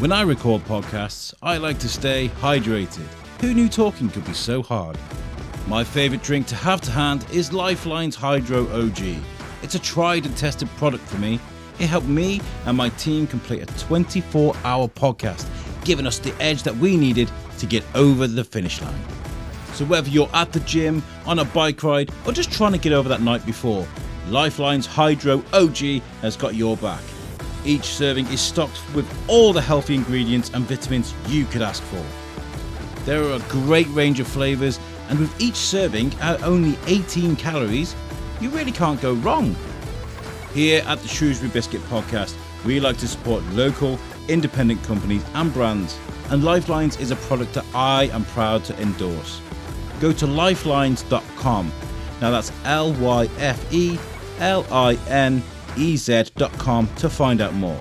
When I record podcasts, I like to stay hydrated. Who knew talking could be so hard? My favourite drink to have to hand is Lyfelinez Hydro OG. It's a tried and tested product for me. It helped me and my team complete a 24 hour podcast, giving us the edge that we needed to get over the finish line. So, whether you're at the gym, on a bike ride, or just trying to get over that night before, Lyfelinez Hydro OG has got your back. Each serving is stocked with all the healthy ingredients and vitamins you could ask for. There are a great range of flavours, and with each serving at only 18 calories, you really can't go wrong. Here at the Shrewsbury Biscuit Podcast, we like to support local, independent companies and brands, and Lyfelinez is a product that I am proud to endorse. Go to lyfelinez.com. Now that's L Y F E L I N E Z.com to find out more.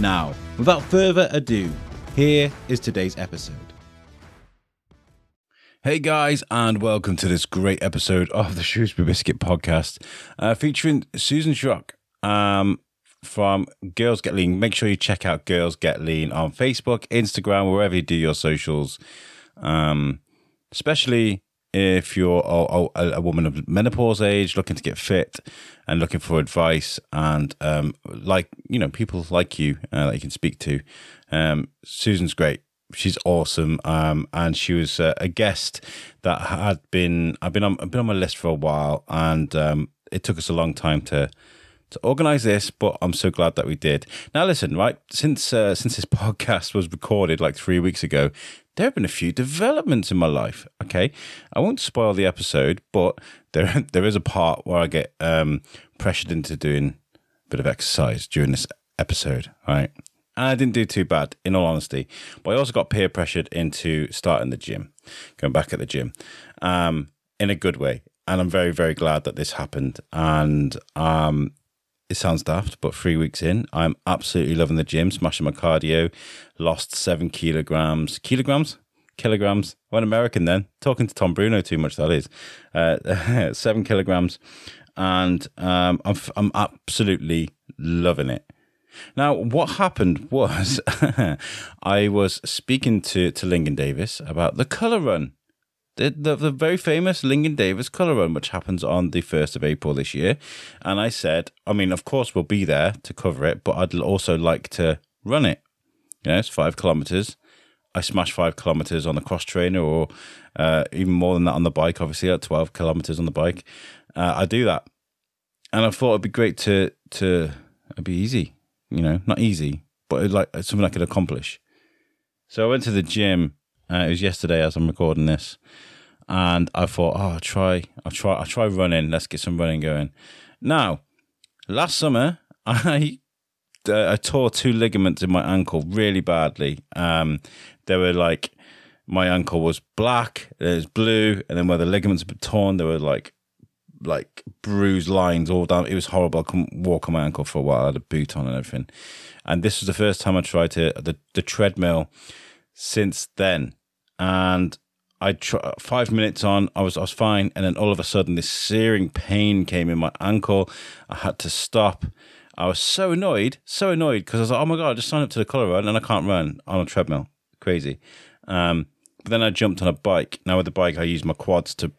Now, without further ado, here is today's episode. Hey guys, and welcome to this great episode of the Shrewsbury Biscuit podcast, uh, featuring Susan Shorrock um, from Girls Get Lean. Make sure you check out Girls Get Lean on Facebook, Instagram, wherever you do your socials. Um, especially if you're a, a, a, woman of menopause age looking to get fit and looking for advice and um, like you know people like you uh, that you can speak to um, susan's great she's awesome um, and she was uh, a guest that had been i've been on i've been on my list for a while and um, it took us a long time to to organize this, but I'm so glad that we did. Now, listen, right? Since uh, since this podcast was recorded like three weeks ago, there have been a few developments in my life. Okay, I won't spoil the episode, but there there is a part where I get um, pressured into doing a bit of exercise during this episode. Right, and I didn't do too bad, in all honesty. But I also got peer pressured into starting the gym, going back at the gym, um, in a good way. And I'm very, very glad that this happened. And um, it sounds daft, but three weeks in, I'm absolutely loving the gym, smashing my cardio, lost seven kilograms. Kilograms? Kilograms. I'm American then. Talking to Tom Bruno too much, that is. Uh, seven kilograms. And um, I'm, I'm absolutely loving it. Now, what happened was I was speaking to, to Lingen Davis about the colour run the, the, the very famous Lingen Davis colour run, which happens on the 1st of April this year. And I said, I mean, of course, we'll be there to cover it, but I'd also like to run it. You know, it's five kilometres. I smash five kilometres on the cross trainer or uh, even more than that on the bike, obviously, at 12 kilometres on the bike. Uh, I do that. And I thought it'd be great to, to, it'd be easy, you know, not easy, but like something I could accomplish. So I went to the gym. Uh, it was yesterday as I'm recording this and I thought, oh, I'll try, I'll try, I'll try running. Let's get some running going. Now, last summer, I uh, I tore two ligaments in my ankle really badly. Um, they were like my ankle was black, it was blue, and then where the ligaments were torn, there were like like bruised lines all down. It was horrible. I couldn't walk on my ankle for a while. I had a boot on and everything. And this was the first time I tried to the the treadmill since then. And I tr- five minutes on, I was I was fine, and then all of a sudden, this searing pain came in my ankle. I had to stop. I was so annoyed, so annoyed because I was like, "Oh my god, I just signed up to the color run and I can't run on a treadmill, crazy." Um, but then I jumped on a bike. Now with the bike, I use my quads to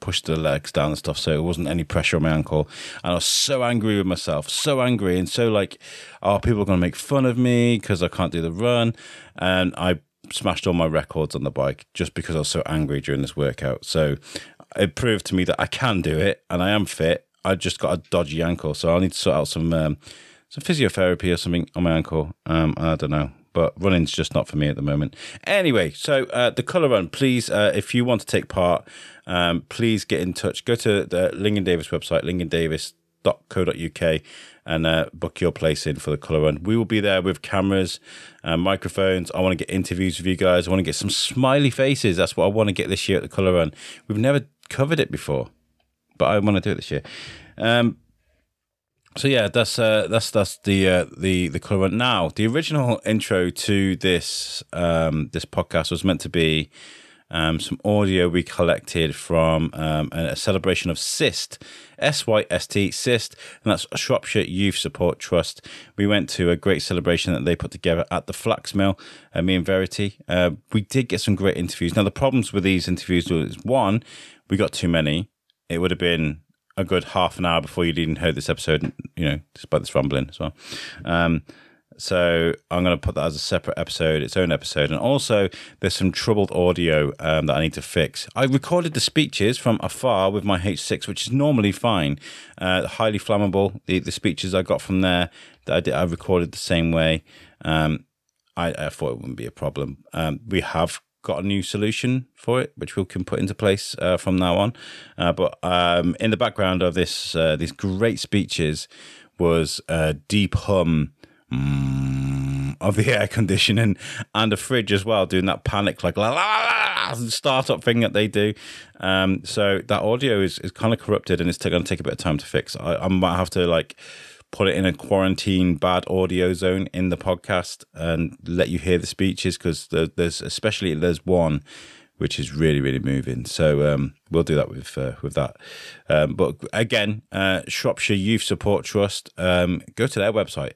push the legs down and stuff, so it wasn't any pressure on my ankle. And I was so angry with myself, so angry, and so like, "Oh, people are gonna make fun of me because I can't do the run," and I smashed all my records on the bike just because I was so angry during this workout. So it proved to me that I can do it and I am fit. I just got a dodgy ankle, so I'll need to sort out some um, some physiotherapy or something on my ankle. Um, I don't know, but running's just not for me at the moment. Anyway, so uh, the color run, please, uh, if you want to take part, um, please get in touch. Go to the Lingen Davis website, lingendavis.co.uk and uh, book your place in for the color run. We will be there with cameras, uh, microphones. I want to get interviews with you guys. I want to get some smiley faces. That's what I want to get this year at the color run. We've never covered it before, but I want to do it this year. Um, so yeah, that's uh, that's that's the uh, the the color run. Now, the original intro to this um, this podcast was meant to be um, some audio we collected from um, a, celebration of SYST, S Y S T, SYST, and that's Shropshire Youth Support Trust. We went to a great celebration that they put together at the Flax Mill, uh, me and Verity. Uh, we did get some great interviews. Now, the problems with these interviews was one, we got too many. It would have been a good half an hour before you'd even heard this episode, you know, despite this rumbling as well. Um, so I'm going to put that as a separate episode, its own episode. And also, there's some troubled audio um, that I need to fix. I recorded the speeches from afar with my H6, which is normally fine. Uh, highly flammable. The, the speeches I got from there that I did, I recorded the same way. Um, I, I, thought it wouldn't be a problem. Um, we have got a new solution for it, which we can put into place uh, from now on. Uh, but um, in the background of this, uh, these great speeches was a deep hum mm, of the air conditioning and a fridge as well, doing that panic like la la la, la startup thing that they do. Um, so that audio is, is kind of corrupted and it's going to take a bit of time to fix. I, I might have to like put it in a quarantine bad audio zone in the podcast and let you hear the speeches because there's especially there's one which is really really moving. So um, we'll do that with uh, with that. Um, but again, uh, Shropshire Youth Support Trust. Um, go to their website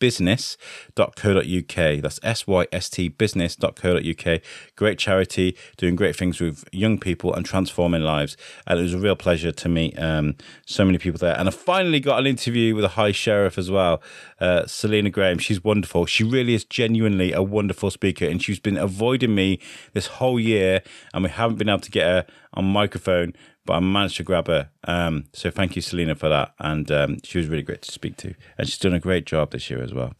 systbusiness.co.uk. That's systbusiness.co.uk. Great charity, doing great things with young people and transforming lives. And it was a real pleasure to meet um, so many people there. And I finally got an interview with a high sheriff as well, uh, Selina Graham. She's wonderful. She really is genuinely a wonderful speaker, and she's been avoiding me this whole year, and we haven't been able to get her on microphone but I managed to grab her. Um, so thank you, Selina, for that. And um, she was really great to speak to. And she's done a great job this year as well.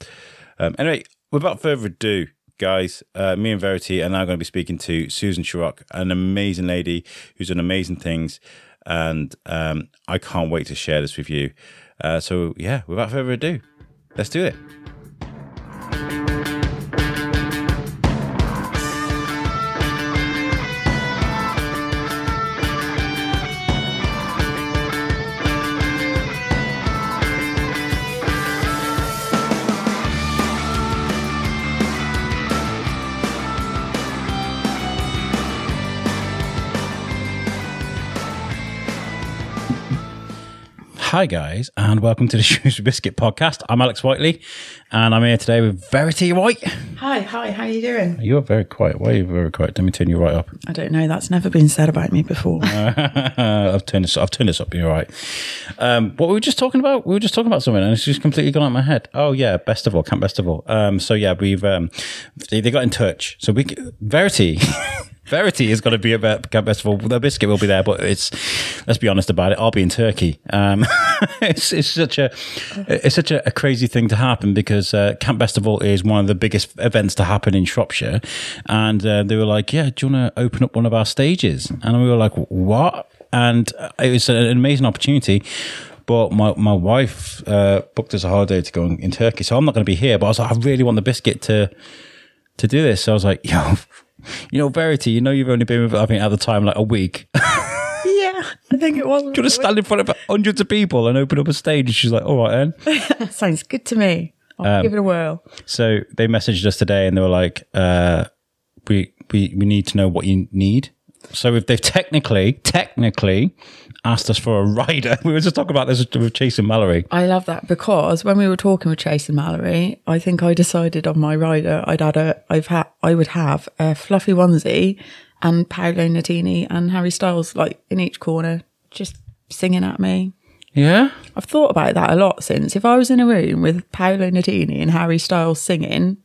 Um, anyway, without further ado, guys, uh, me and Verity are now going to be speaking to Susan Shorrock, an amazing lady who's done amazing things. And um, I can't wait to share this with you. Uh, so, yeah, without further ado, let's do it. Hi, guys, and welcome to the Shrewsbury Biscuit podcast. I'm Alex Whiteley, and I'm here today with Verity White. Hi, hi, how are you doing? You're very quiet. Why are you very quiet? Let me turn you right up. I don't know. That's never been said about me before. I've turned this. I've turned this up. You're right. Um, what were we just talking about? We were just talking about something, and it's just completely gone out of my head. Oh yeah, Bestival, Camp Bestival. Um, so yeah, we've um, they, they got in touch. So we Verity. Verity is going to be at Camp Bestival. The biscuit will be there, but it's let's be honest about it. I'll be in Turkey. Um, it's, it's such a it's such a, a crazy thing to happen because uh, Camp Bestival is one of the biggest events to happen in Shropshire, and uh, they were like, "Yeah, do you want to open up one of our stages?" And we were like, "What?" And it was an amazing opportunity but my, my wife uh, booked us a holiday to go in, in Turkey, so I'm not going to be here. But I was like, I really want the biscuit to to do this. So I was like, yo, you know, Verity, you know, you've only been with, I think, at the time, like a week. yeah, I think it was. Do you want to stand in front of hundreds of people and open up a stage? And she's like, all right, then. Sounds good to me. I'll um, give it a whirl. So they messaged us today and they were like, uh, we, we, we need to know what you need. So if they've technically, technically asked us for a rider. We were just talking about this with Chase and Mallory. I love that because when we were talking with Chase and Mallory, I think I decided on my rider. I'd had a, I've had, I would have a fluffy onesie and Paolo Nutini and Harry Styles like in each corner, just singing at me. Yeah, I've thought about that a lot since. If I was in a room with Paolo Nutini and Harry Styles singing,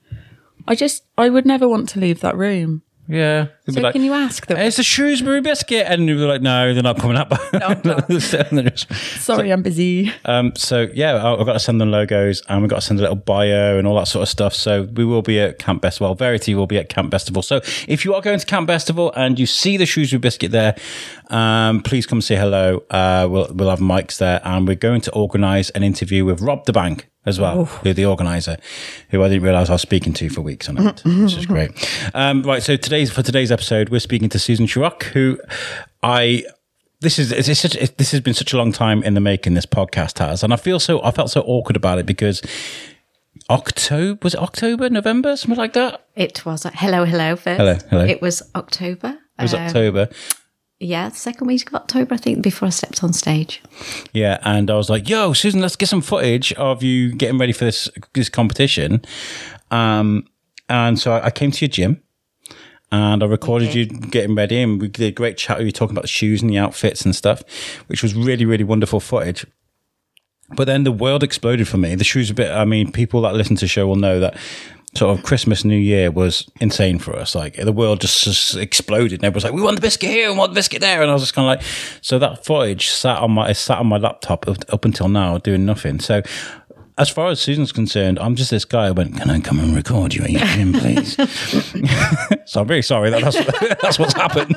I just I would never want to leave that room. Yeah. So like, can you ask them? It's a Shrewsbury biscuit. And they're like, no, they're not coming up. No, Sorry, I'm busy. Um, so, yeah, I've got to send them logos and we've got to send a little bio and all that sort of stuff. So, we will be at Camp Bestival. Verity will be at Camp Bestival. So, if you are going to Camp Bestival and you see the Shrewsbury biscuit there, um, please come say hello. Uh, we'll, we'll have mics there and we're going to organise an interview with Rob da Bank as well, Oof. who the organizer, who I didn't realize I was speaking to for weeks on it, which is great. Um, right, so today's for today's episode, we're speaking to Susan Shorrock, who I this is it's, such, this has been such a long time in the making. This podcast has, and I feel so I felt so awkward about it because October was it October, November, something like that. It was hello, hello. First, Hello, hello. It was October. It was Uh, October. Yeah, second week of October, I think, before I stepped on stage. Yeah, and I was like, "Yo, Susan, let's get some footage of you getting ready for this this competition." Um, and so I came to your gym, and I recorded you getting ready, and we did a great chat you talking about the shoes and the outfits and stuff, which was really really wonderful footage. But then the world exploded for me. The shoes a bit. I mean, people that listen to the show will know that sort of Christmas, New Year was insane for us. Like the world just, just exploded, and everyone's like, "We want the biscuit here, we want the biscuit there," and I was just kind of like, so that footage sat on my it sat on my laptop up, up until now doing nothing. So. As far as Susan's concerned, I'm just this guy who went, Can I come and record you at your gym, please? so I'm very sorry that that's, that's what's happened.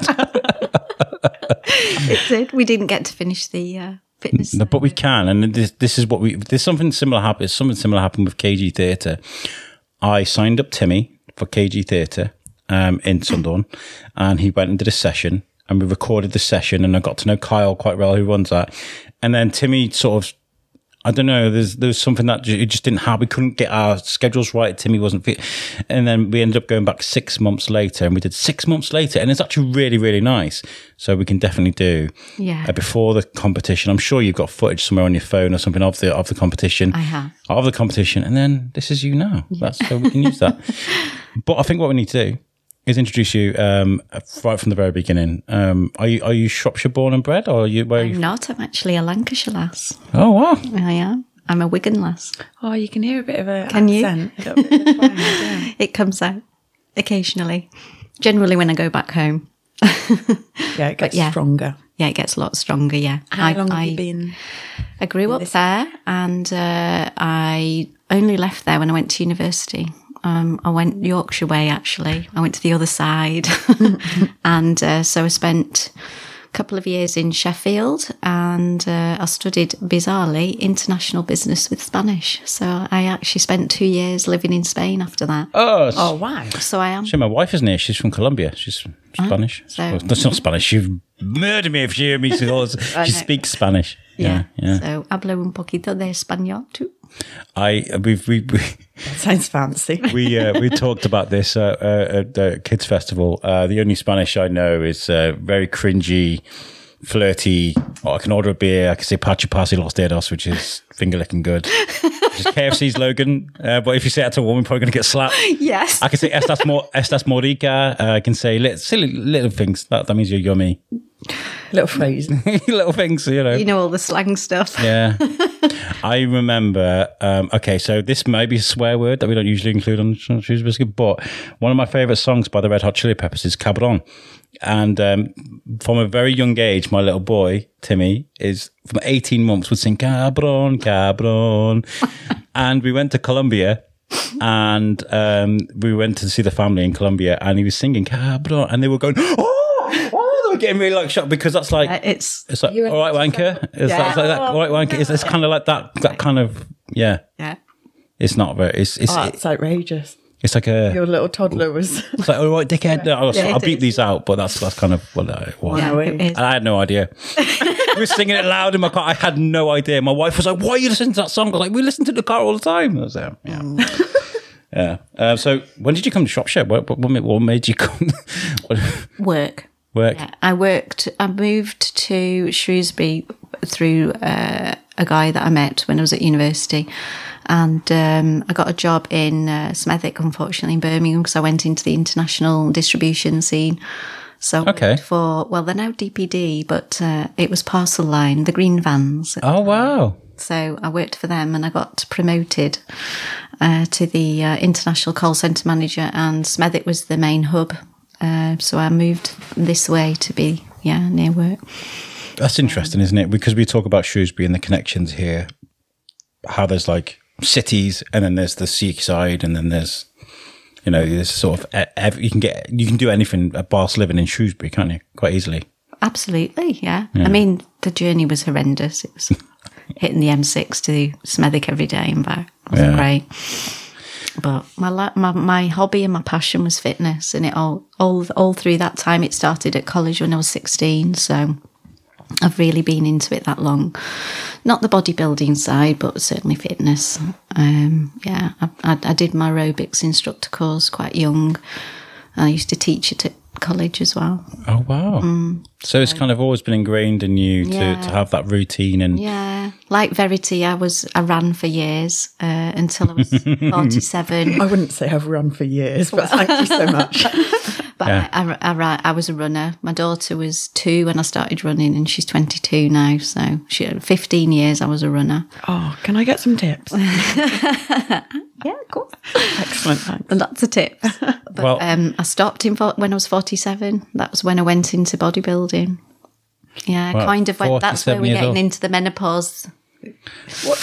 It did. We didn't get to finish the uh, fitness. No, but we can, and this this is what we. There's something similar happened. Something similar happened with KG Theatre. I signed up Timmy for KG Theatre um, in Sundorne, and he went and did a session, and we recorded the session, and I got to know Kyle quite well, who runs that, and then Timmy sort of. I don't know. There's there's something that it just didn't have. We couldn't get our schedules right. Timmy wasn't fit, and then we ended up going back six months later, and we did six months later, and it's actually really really nice. So we can definitely do Yeah. uh, before the competition. I'm sure you've got footage somewhere on your phone or something of the of the competition. I have. of the competition, and then this is you now. That's so we can use that. But I think what we need to do is introduce you um, right from the very beginning. Um, are you are you Shropshire born and bred, or are you where? Are I'm you? not. I'm actually a Lancashire lass. Oh wow! I am. I'm a Wigan lass. Oh, you can hear a bit of a Can you? accent. A little twang, yeah. It comes out occasionally. Generally, when I go back home. Yeah, it gets yeah. stronger. Yeah, it gets a lot stronger. Yeah. How I, long have I, you been? I grew up there, and uh, I only left there when I went to university. Um, I went Yorkshire way actually. I went to the other side, and uh, so I spent a couple of years in Sheffield, and uh, I studied bizarrely international business with Spanish. So I actually spent two years living in Spain after that. Oh, Oh wow! So I am. so my wife isn't here. She's from Colombia. She's Spanish. so- Well, that's not Spanish. She'd murder me if she heard me. She, calls- she speaks Spanish. Yeah, yeah. So hablo un poquito de español too. I we've we. we Sounds fancy. we uh, we talked about this uh, uh, at the kids festival. Uh, the only Spanish I know is uh, very cringy, flirty. Oh, I can order a beer. I can say "Pachi Pasi Los Dedos," which is finger licking good. Which is KFC's slogan. Uh, but if you say that to a woman, probably going to get slapped. Yes. I can say "Estas more Estas morica." Uh, I can say little, silly little things. That that means you're yummy. Little phrase. little things, you know. You know all the slang stuff. Yeah. I remember, um, okay, so this may be a swear word that we don't usually include on Shoes Biscuit, but one of my favourite songs by the Red Hot Chili Peppers is Cabron. And um, from a very young age, my little boy, Timmy, is from 18 months, would sing Cabron, Cabron. and we went to Colombia and um, we went to see the family in Colombia and he was singing Cabron and they were going, oh, they were getting really like shocked because that's like, Uh, it's it's like, all right, wanker. It's, Yeah. like, it's like that, all right, wanker. It's, it's kind of like that, that kind of, yeah. yeah. It's not very, it's, it's, Oh, that's outrageous. it's like a, Your little toddler was. it's like, all right, dickhead. No, I'll, Yeah, I'll it beep these out, but that's, that's kind of what it was. Yeah, Wow. And I had no idea. we were singing it loud in my car. I had no idea. My wife was like, why are you listening to that song? I was like, we listen to the car all the time. I was like, yeah. yeah. Uh, so when did you come to Shropshire? What, what, what made- what made you come? what, Work. Work? Yeah, I worked. I moved to Shrewsbury through uh, a guy that I met when I was at university, and um, I got a job in uh, Smethwick, unfortunately, in Birmingham, because I went into the international distribution scene. So Okay. for well, they're now DPD, but uh, it was Parceline, the green vans. Oh, wow. So I worked for them, and I got promoted uh, to the uh, international call centre manager, and Smethwick was the main hub. Uh, so I moved this way to be yeah near work. That's interesting, isn't it? Because we talk about Shrewsbury and the connections here, how there's like cities, and then there's the seaside, and then there's, you know, there's sort of you can get you can do anything at whilst living in Shrewsbury, can't you? Quite easily. Absolutely, yeah. I mean, the journey was horrendous. It was hitting the M6 to Smethwick every day and back. It wasn't Yeah. great. But my, la- my my hobby and my passion was fitness, and it all all all through that time. It started at college when I was sixteen, so I've really been into it that long. Not the bodybuilding side, but certainly fitness. Um, yeah, I, I, I did my aerobics instructor course quite young. I used to teach it at college as well. Oh wow! so it's kind of always been ingrained in you to, Yeah. to have that routine and Yeah, like Verity, I was I ran for years uh, until I was forty seven. I wouldn't say I've run for years, but thank you so much. But Yeah. I, I, I, I was a runner. My daughter was two when I started running, and she's 22 now. So she, 15 years I was a runner. Oh, can I get some tips? Yeah, of course. Excellent, thanks. And that's a tip. But well, um, I stopped in fo- when I was 47. That was when I went into bodybuilding. Yeah, Well, kind of. Went, that's where we're getting old. into the menopause.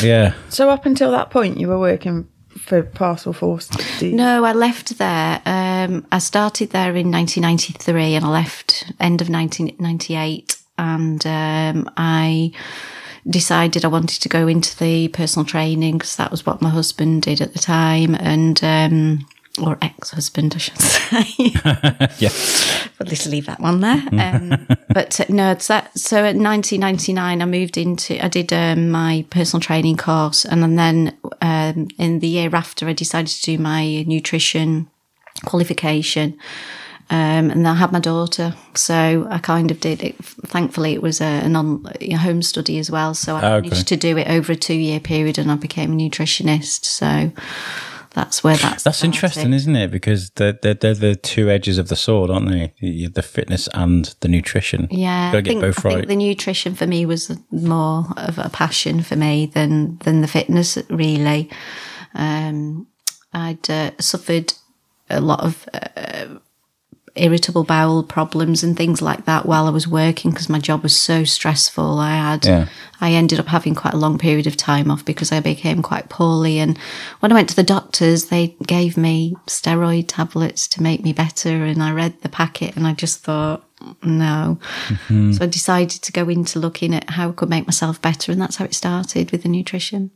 yeah. So up until that point, you were working for Parcel Force. No, I left there. Um, I started there in 1993 and I left end of 1998. And um, I decided I wanted to go into the personal training because that was what my husband did at the time. And, um, or ex husband, I should say. Yeah. but let's leave that one there. Um, but uh, no, it's that. So at 1999, I moved into. I did um, my personal training course, and then um, in the year after, I decided to do my nutrition qualification. Um, and I had my daughter, so I kind of did it. Thankfully, it was a, on a home study as well, so I Okay. managed to do it over a two year period, and I became a nutritionist. So that's where that's That's interesting, isn't it? Because they're, they're, they're the two edges of the sword, aren't they? The the fitness and the nutrition. Yeah, I get think, both I think right. the nutrition for me was more of a passion for me than than the fitness. Really, um, I'd uh, suffered a lot of uh, irritable bowel problems and things like that while I was working because my job was so stressful. I had, Yeah. I ended up having quite a long period of time off because I became quite poorly. And when I went to the doctors, they gave me steroid tablets to make me better. And I read the packet and I just thought, no. Mm-hmm. So I decided to go into looking at how I could make myself better. And that's how it started with the nutrition.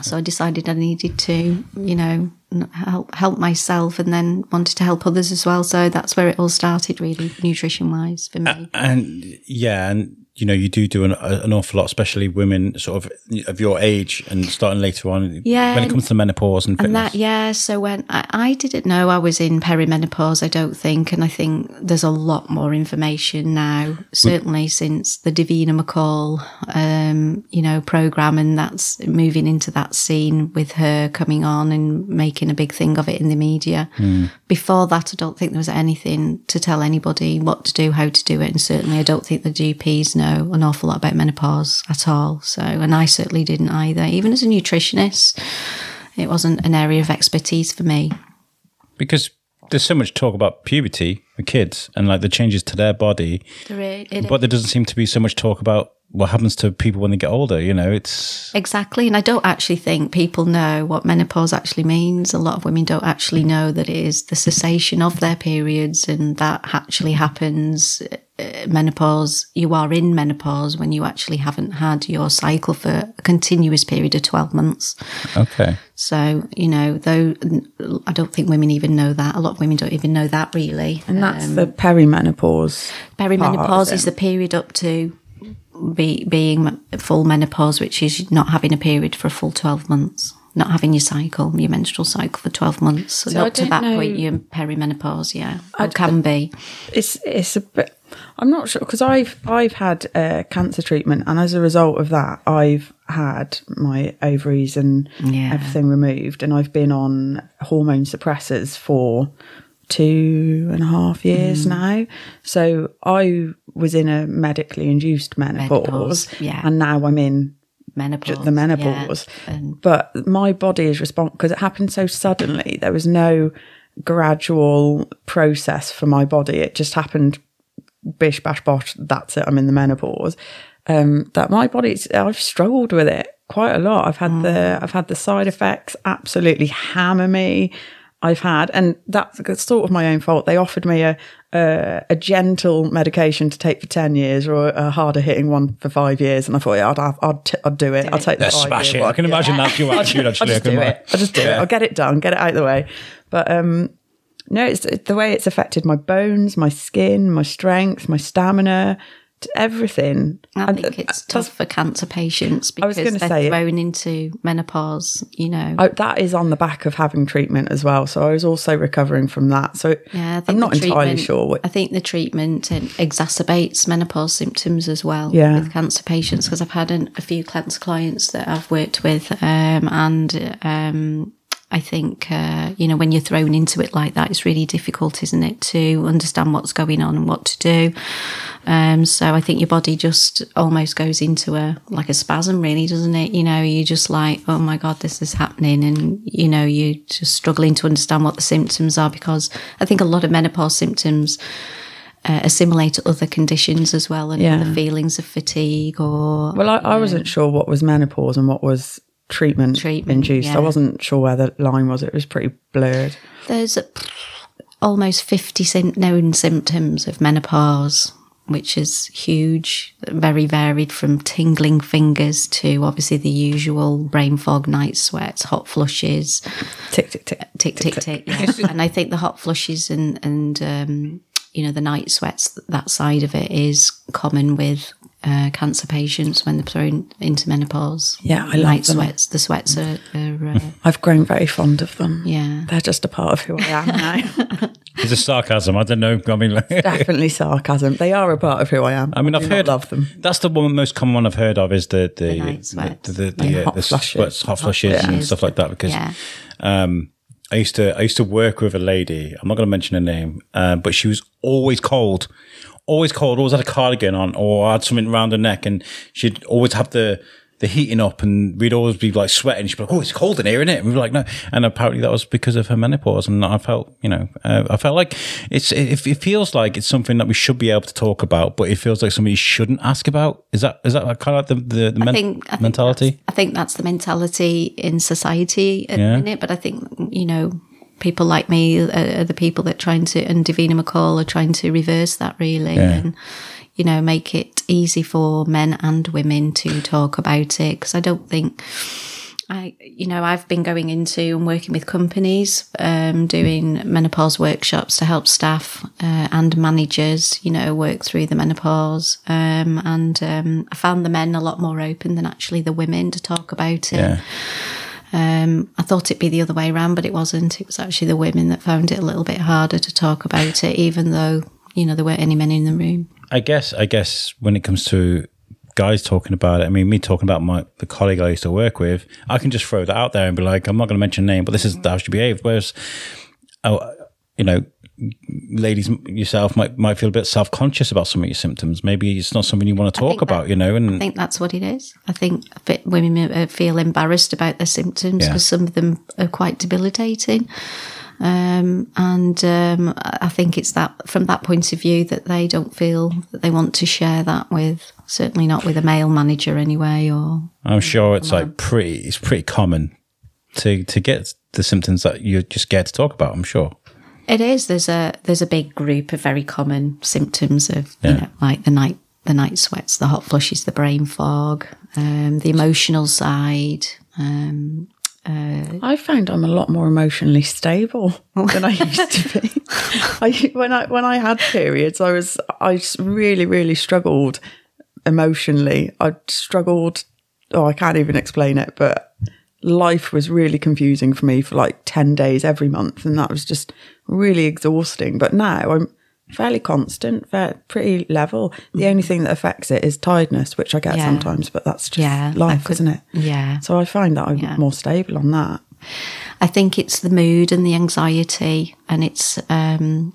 So I decided I needed to, you know, help help myself, and then wanted to help others as well. So that's where it all started, really, nutrition wise for me. And yeah, and you know, you do do an, an awful lot, especially women sort of of your age and starting later on. Yeah, When it comes to menopause and And that, yeah. So when I, I didn't know I was in perimenopause, I don't think, and I think there's a lot more information now. Certainly since the Davina McCall, um, you know, program, and that's moving into that scene with her coming on and making a big thing of it in the media. Hmm. Before that, I don't think there was anything to tell anybody what to do, how to do it, and certainly I don't think the GPs know an awful lot about menopause at all. So, and I certainly didn't either. Even as a nutritionist it wasn't an area of expertise for me. because there's so much talk about puberty for kids and like the changes to their body, but there doesn't seem to be so much talk about what happens to people when they get older. You know, it's exactly, and I don't actually think people know what menopause actually means. A lot of women don't actually know that it is the cessation of their periods, and that actually happens. Uh, menopause, you are in menopause when you actually haven't had your cycle for a continuous period of 12 months. okay. So, you know, though I don't think women even know that. A lot of women don't even know that really. And that's the perimenopause. Perimenopause part is the period up to be, being full menopause, which is not having a period for a full 12 months, not having your cycle, your menstrual cycle for 12 months. So, So up to that know- point, you're in perimenopause, yeah. Or can be. It's it's a bit. I'm not sure because I've I've had uh, cancer treatment, and as a result of that, I've had my ovaries and Yeah. everything removed, and I've been on hormone suppressors for two and a half years now. So I was in a medically induced menopause, Menopause, yeah. and now I'm in Menopause. the menopause. Yeah. But my body is responsible because it happened so suddenly. There was no gradual process for my body. It just happened bish bash bosh. That's it. I'm in the menopause. Um, that my body's I've struggled with it quite a lot. I've had the I've had the side effects absolutely hammer me. I've had, and that's sort of my own fault. They offered me a, a a gentle medication to take for ten years, or a harder hitting one for five years, and I thought, yeah, I'd, I'd, I'd, t- I'd do it. I'll take the Let's five smash year it. I one. can Yeah. imagine that's your attitude. I'll Actually, I just can do ima- it. I'll just do it. I'll get it done, get it out of the way. But um, no, it's the way it's affected my bones, my skin, my strength, my stamina. Everything. I And think it's tough for cancer patients was because gonna they're say it- thrown into menopause, you know. I, that is on the back of having treatment as well. So I was also recovering from that. So yeah, I I'm not entirely sure. What, I think the treatment uh, exacerbates menopause symptoms as well Yeah. with cancer patients because I've had an, a few cancer clients that I've worked with, um, and um, I think uh, you know when you're thrown into it like that, it's really difficult, isn't it, to understand what's going on and what to do. Um, so I think your body just almost goes into a like a spasm, really, doesn't it? You know, you're just like, oh my god, this is happening, and you know, you're just struggling to understand what the symptoms are because I think a lot of menopause symptoms uh, assimilate to other conditions as well, and Yeah. other feelings of fatigue or well, I, I wasn't sure what was menopause and what was treatment, Treatment, induced. yeah. I wasn't sure where the line was. It was pretty blurred. There's a, almost 50 known symptoms of menopause, which is huge, very varied from tingling fingers to obviously the usual brain fog, night sweats, hot flushes, Tick, tick, tick. tick, tick, tick. Yeah. and I think the hot flushes and, and um, you know, the night sweats, that side of it is common with uh, cancer patients when they're thrown into menopause. Yeah, I love night them. sweats. The sweats are, are uh, I've grown very fond of them. yeah. They're just a part of who I am now. It's a sarcasm. I don't know. I mean, like, Definitely sarcasm. They are a part of who I am. I mean, I've heard love them. That's the one most common one I've heard of is the the night sweats. the, the, the, And uh, hot the flushes. sweats, hot flushes, and stuff like that. Because Yeah. um, I used to I used to work with a lady. I'm not going to mention her name, uh, but she was always cold, always cold. Always had a cardigan on, or had something around her neck, and she'd always have the the heating up, and we'd always be like sweating. She'd be like, "Oh, it's cold in here, isn't it?" And we were like, "No," and apparently that was because of her menopause. And I felt, you know, uh, I felt like it's it, it feels like it's something that we should be able to talk about, but it feels like something you shouldn't ask about. Is that is that kind of like the the, the men- think, I think mentality? I think that's the mentality in society at Yeah. the minute. But I think you know, people like me are, are the people that trying to, and Davina McCall are trying to reverse that really, and you know, make it easy for men and women to talk about it. Because I don't think. I, you know, I've been going into and working with companies, um, doing menopause workshops to help staff uh, and managers, you know, work through the menopause. Um, and um, I found the men a lot more open than actually the women to talk about it. Yeah. Um, I thought it'd be the other way around, but it wasn't. It was actually the women that found it a little bit harder to talk about it, even though you know there weren't any men in the room. I guess I guess when it comes to guys talking about it, I mean, me talking about my the colleague I used to work with, I can just throw that out there and be like, I'm not going to mention name, but this is how she behaved. Whereas, oh, you know, ladies yourself might might feel a bit self conscious about some of your symptoms. Maybe it's not something you want to talk about, that- you know. And I think that's what it is. I think women feel embarrassed about their symptoms Yeah. because some of them are quite debilitating. Um, and um, I think it's that from that point of view that they don't feel that they want to share that with, certainly not with a male manager anyway. Or I'm sure it's like pretty it's pretty common to to get the symptoms that you're just scared to talk about. I'm sure. It is. There's a there's a big group of very common symptoms of you know like the night the night sweats, the hot flushes, the brain fog, um, the emotional side. Um, I found I'm a lot more emotionally stable than I used to be. I, when I when I had periods, I was I really really struggled emotionally. I struggled. Oh, I can't even explain it, but life was really confusing for me for like ten days every month, and that was just really exhausting. But now I'm fairly constant, fair, pretty level. The only thing that affects it is tiredness, which I get Yeah. sometimes, but that's just Yeah, life, could- isn't it? yeah. So I find that I'm Yeah. more stable on that. I think it's the mood and the anxiety, and it's um,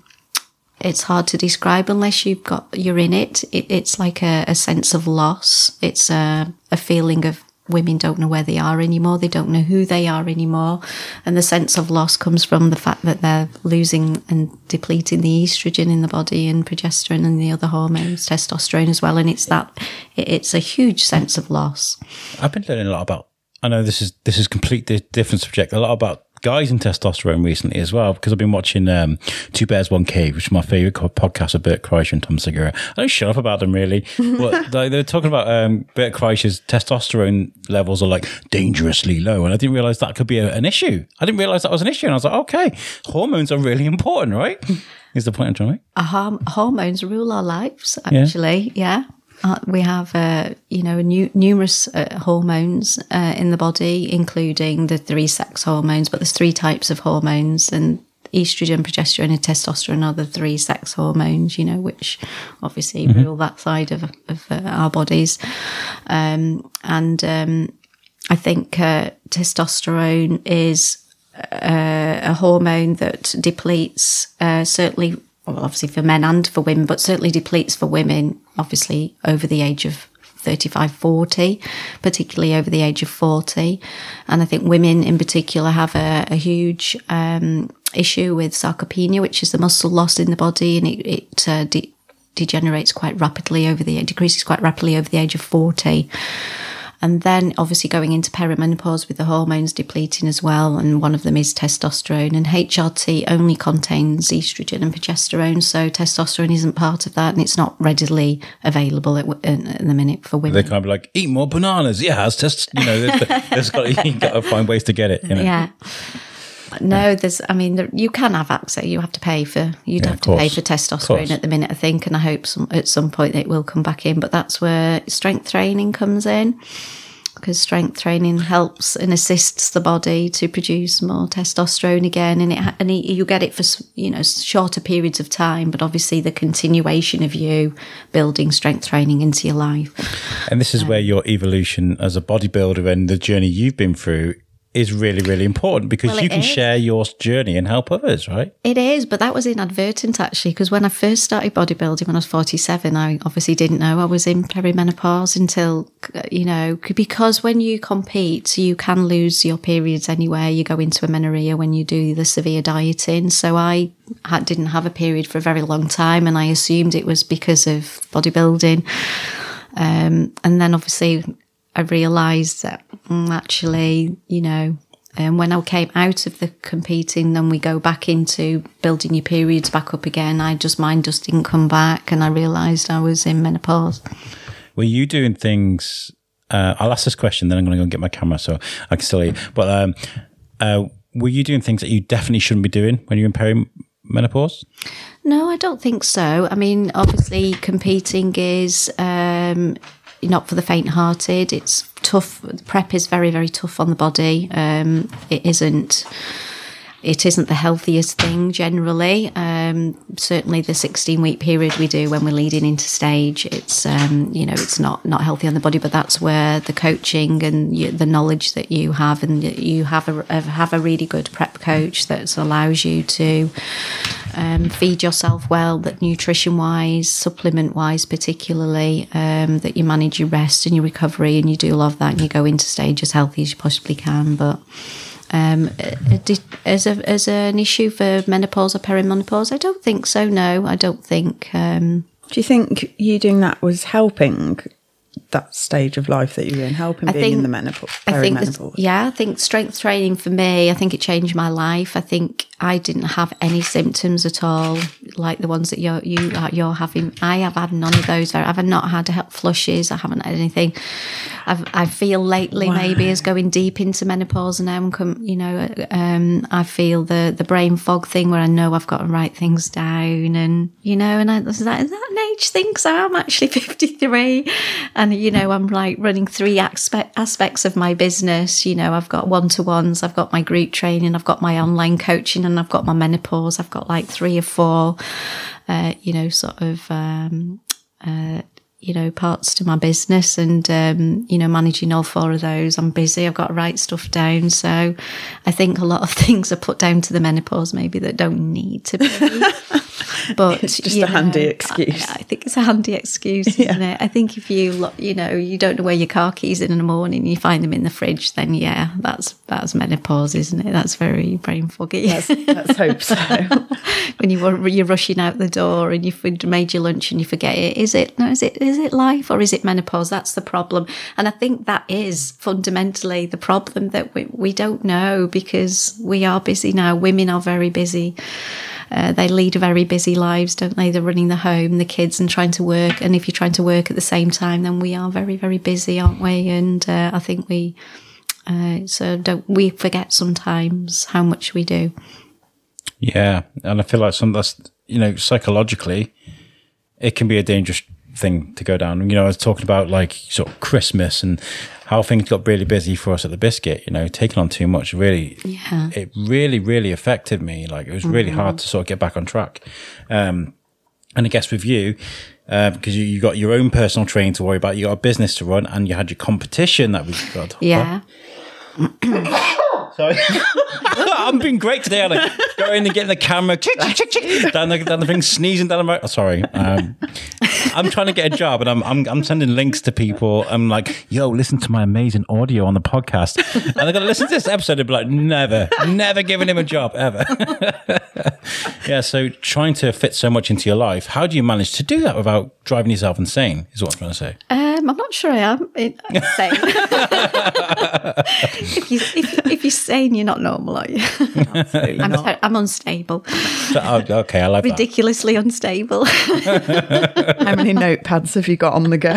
it's hard to describe unless you've got you're in it. it it's like a, a sense of loss. It's a, a feeling of women don't know where they are anymore. They don't know who they are anymore, and the sense of loss comes from the fact that they're losing and depleting the estrogen in the body and progesterone and the other hormones, testosterone as well. And it's that it's a huge sense of loss. I've been learning a lot about. I know this is this is completely different subject. A lot about guys in testosterone recently as well because I've been watching um, Two Bears One Cave, which is my favorite podcast of Bert Kreischer and Tom Segura. I don't shut up about them really, but they, they're talking about um, Bert Kreischer's testosterone levels are like dangerously low, and I didn't realize that could be a, an issue. I didn't realize that was an issue, and I was like, okay, hormones are really important, right? Is the point I'm trying to make? Uh, hormones rule our lives, actually. Yeah. Uh, we have, uh, you know, nu- numerous uh, hormones uh, in the body, including the three sex hormones. But there's three types of hormones, and estrogen, progesterone, and testosterone are the three sex hormones. You know, which obviously rule that side of of uh, our bodies. Um, and um, I think uh, testosterone is uh, a hormone that depletes uh, certainly, well, obviously for men and for women, but certainly depletes for women, obviously over the age of 35, 40, particularly over the age of 40. And I think women in particular have a, a huge um, issue with sarcopenia, which is the muscle loss in the body, and it, it uh, de- degenerates quite rapidly over the decreases quite rapidly over the age of 40 and then obviously going into perimenopause with the hormones depleting as well and one of them is testosterone and hrt only contains estrogen and progesterone so testosterone isn't part of that and it's not readily available at, in, in the minute for women They kind of be like, eat more bananas. Yeah, it's just, you know, there's, there's got, you got to find ways to get it. You know? yeah no there's i mean you can have access you have to pay for you'd Yeah, have to pay for testosterone at the minute i think and i hope some, at some point it will come back in but that's where strength training comes in because strength training helps and assists the body to produce more testosterone again and it and you get it for you know shorter periods of time but obviously the continuation of you building strength training into your life. And this is where um, your evolution as a bodybuilder and the journey you've been through is really, really important because Well, you can is. share your journey and help others, right? It is, but that was inadvertent actually, because when I first started bodybuilding when I was 47, I obviously didn't know I was in perimenopause until, you know, because when you compete, you can lose your periods anyway. You go into amenorrhea when you do the severe dieting. So I had, didn't have a period for a very long time, and I assumed it was because of bodybuilding. Um, and then obviously I realised that mm, actually, you know, and when I came out of the competing, then we go back into building your periods back up again. I just mine just didn't come back, and I realised I was in menopause. Were you doing things? Uh, I'll ask this question, then I'm going to go and get my camera so I can still hear. you. But um, uh, were you doing things that you definitely shouldn't be doing when you're in perimenopause? No, I don't think so. I mean, obviously, competing is um, not for the faint-hearted. It's tough. Prep is very, very tough on the body. Um, it isn't. It isn't the healthiest thing generally. Um, certainly, the 16-week period we do when we're leading into stage, it's um, you know it's not not healthy on the body. But that's where the coaching and you, the knowledge that you have, and you have a have a really good prep coach that allows you to um, feed yourself well, that nutrition wise, supplement wise, particularly, um, that you manage your rest and your recovery and you do love that and you go into stage as healthy as you possibly can. But um, uh, as, a, as an issue for menopause or perimenopause, I don't think so. No, I don't think. Um, Do you think you doing that was helping that stage of life that you're in, helping I being in the menopause, I think, perimenopause? yeah, I think strength training for me, I think it changed my life. I think I didn't have any symptoms at all, like the ones that you're you uh, you're having. I have had none of those. I've not had he- flushes. I haven't had anything. I've, I feel lately maybe as going deep into menopause now. I'm come, you know, um, I feel the the brain fog thing where I know I've got to write things down, and you know, and I is that is that an age thing? So I'm actually 53, and you know, I'm like running three aspect, aspects of my business. You know, I've got one to ones, I've got my group training, I've got my online coaching, and I've got my menopause. I've got like three or four, uh, you know, sort of. Um, uh, you know, parts to my business and, um, you know, managing all four of those. I'm busy. I've got to write stuff down. So I think a lot of things are put down to the menopause maybe that don't need to be. But It's just a handy excuse. I, I think it's a handy excuse, isn't it? I think if you, lo- you know, you don't know where your car keys in in the morning, you find them in the fridge, then yeah, that's that's menopause, isn't it? That's very brain foggy. Let's, let's hope so. when you were you're rushing out the door and you've made your lunch and you forget it. Is it no? Is it is it life or is it menopause? That's the problem. And I think that is fundamentally the problem that we we don't know because we are busy now. Women are very busy. Uh, they lead very busy lives, don't they? They're running the home, the kids, and trying to work. And if you're trying to work at the same time, then we are very, very busy, aren't we? And uh, I think we, uh, so don't we forget sometimes how much we do. Yeah, and I feel like some that's you know psychologically, it can be a dangerous thing to go down. You know, I was talking about like sort of Christmas and how things got really busy for us at the biscuit. You know, taking on too much really, Yeah. it really, really affected me. Like it was really hard to sort of get back on track. Um, and I guess with you, uh, because you, you got your own personal training to worry about, you got a business to run, and you had your competition that we've got. Yeah. Sorry. I'm being great today, aren't I? Going and getting the camera, chick, chick, chick, chick, down, the, down the thing, sneezing down the mouth. Oh, sorry. Um, I'm trying to get a job and I'm, I'm, I'm sending links to people. I'm like, yo, listen to my amazing audio on the podcast. And they're going to listen to this episode and be like, never, never giving him a job, ever. yeah, so trying to fit so much into your life, how do you manage to do that without driving yourself insane, is what I'm trying to say. Um, I'm not sure I am in- sane. if, you, if, if you're sane, you're not normal, are you? I'm, ter- I'm unstable, So, oh, okay, I like that. ridiculously unstable. How many notepads have you got on the go?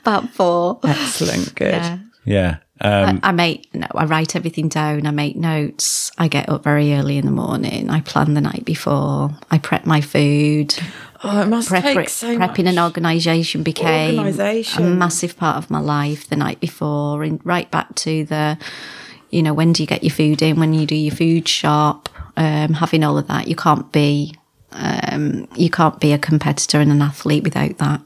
About four. Excellent, good. Yeah. Yeah. Um, I, I make no, I write everything down. I make notes. I get up very early in the morning. I plan the night before. I prep my food. Oh, it must Prep, take so prepping much. an organisation became a massive part of my life the night before, and right back to the, you know, when do you get your food in? When you do your food shop, um, having all of that, you can't be, um, you can't be a competitor and an athlete without that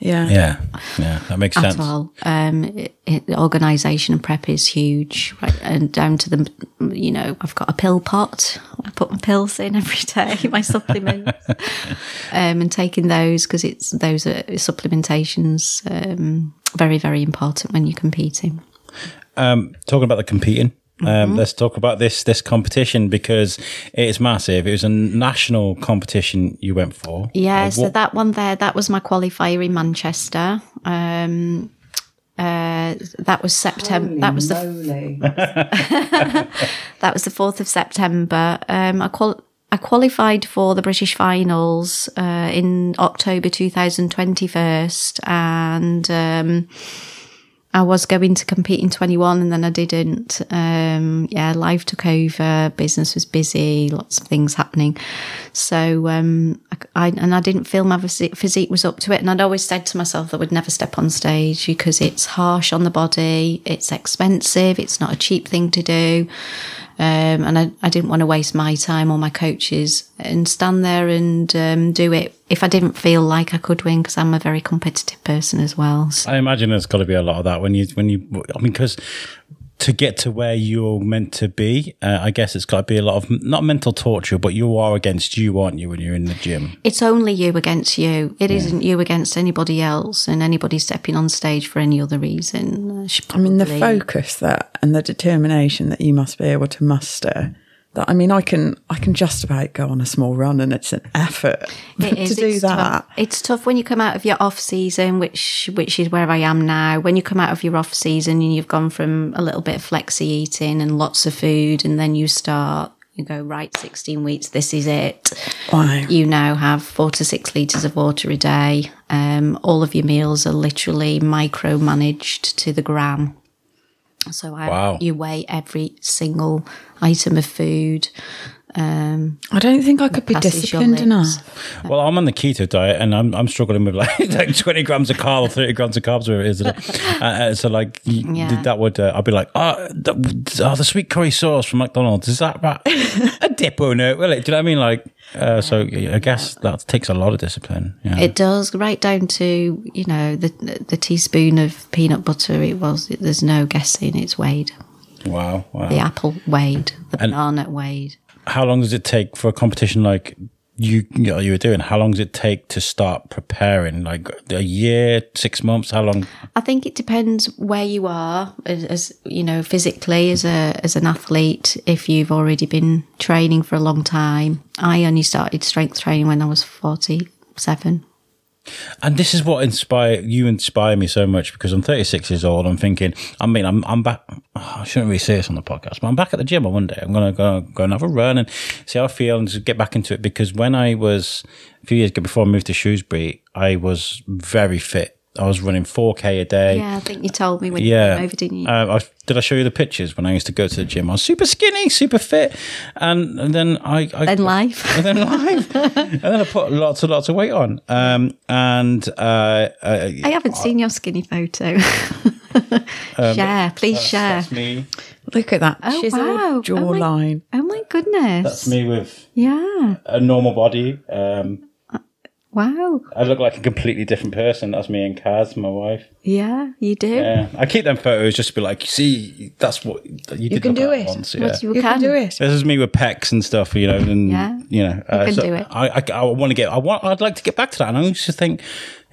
Yeah. yeah. Yeah. That makes at sense. all. Um, it, it, organisation and prep is huge, right? And down to the, you know, I've got a pill pot. I put my pills in every day, my supplements, um, and taking those because it's those are supplementations. Um, very, very important when you're competing. Um, talking about the competing. Um, Let's talk about this this competition because it is massive. It was a national competition you went for. Yeah, Uh, so that one there, that was my qualifier in Manchester. Um, uh, that was September. That was the that was the fourth of September. Um, I qual- I qualified for the British finals uh, in October 2020 first, and um, I was going to compete in 21 and then I didn't. Um, yeah, life took over, business was busy, lots of things happening. So, um, I, and I didn't feel my physique was up to it. And I'd always said to myself that I would never step on stage because it's harsh on the body, it's expensive, it's not a cheap thing to do. Um, and I, I didn't want to waste my time or my coaches and stand there and um, do it if I didn't feel like I could win because I'm a very competitive person as well. So, I imagine there's got to be a lot of that when you when you. I mean, because to get to where you're meant to be, uh, I guess it's got to be a lot of not mental torture, but you are against you, aren't you, when you're in the gym? it's only you against you. It not you against anybody else and anybody stepping on stage for any other reason. uh, I mean, the focus that and the determination that you must be able to muster. That I mean, I can I can just about go on a small run, and it's an effort It to is. do it's that. Tough. It's tough when you come out of your off season, which which is where I am now. When you come out of your off season and you've gone from a little bit of flexi eating and lots of food, and then you start, you go right, sixteen weeks. This is it. Wow. You now have four to six liters of water a day. Um, all of your meals are literally micromanaged to the gram. So I, Wow. you weigh every single item of food. Um, I don't think I could be disciplined enough. Well, I'm on the keto diet and I'm, I'm struggling with like, like 20 grams of carb or 30 grams of carbs, whatever it is. uh, uh, so, like, y- Yeah. that would, uh, I'd be like, oh, the, oh, the sweet curry sauce from McDonald's, is that right? a dip on it, will it? Do you know what I mean? Like, uh, so I guess that takes a lot of discipline. Yeah. It does, right down to you know the the teaspoon of peanut butter. It was. There's no guessing. It's weighed. wow. Wow. The apple weighed. The banana weighed. How long does it take for a competition like you, you, know, you were doing? How long does it take to start preparing? Like a year, six months? How long? I think it depends where you are, as, as you know, physically as a as an athlete. If you've already been training for a long time, I only started strength training when I was forty seven. And this is what inspire you inspire me so much because I'm 36 years old. I'm thinking, I mean, I'm I'm back. oh, I shouldn't really say this on the podcast, but I'm back at the gym on Monday. I'm gonna go go and have a run and see how I feel and just get back into it. Because when I was a few years ago before I moved to Shrewsbury, I was very fit. I was running 4k a day. Yeah, I think you told me when you Yeah. came over, didn't you? Um, I, did I show you the pictures when I used to go to the gym? I was super skinny, super fit, and, and then I, I then life. and then live, and then I put lots and lots of weight on. Um, and uh, uh, I haven't seen your skinny photo. share, please share. Um, that's me. Look at that Oh, chiseled wow. Oh, my- jawline. Oh my goodness. That's me with Yeah. a normal body. Um, Wow. I look like a completely different person. That's me and Kaz, my wife. Yeah, you do. Yeah, I keep them photos just to be like, see, that's what you, did can do it. Once, yeah. What you, You can. can do it. This is me with pecs and stuff, you know, and Yeah, you know, uh, can so do it. I, I, I want to get, I want, I'd like to get back to that, and I used to think,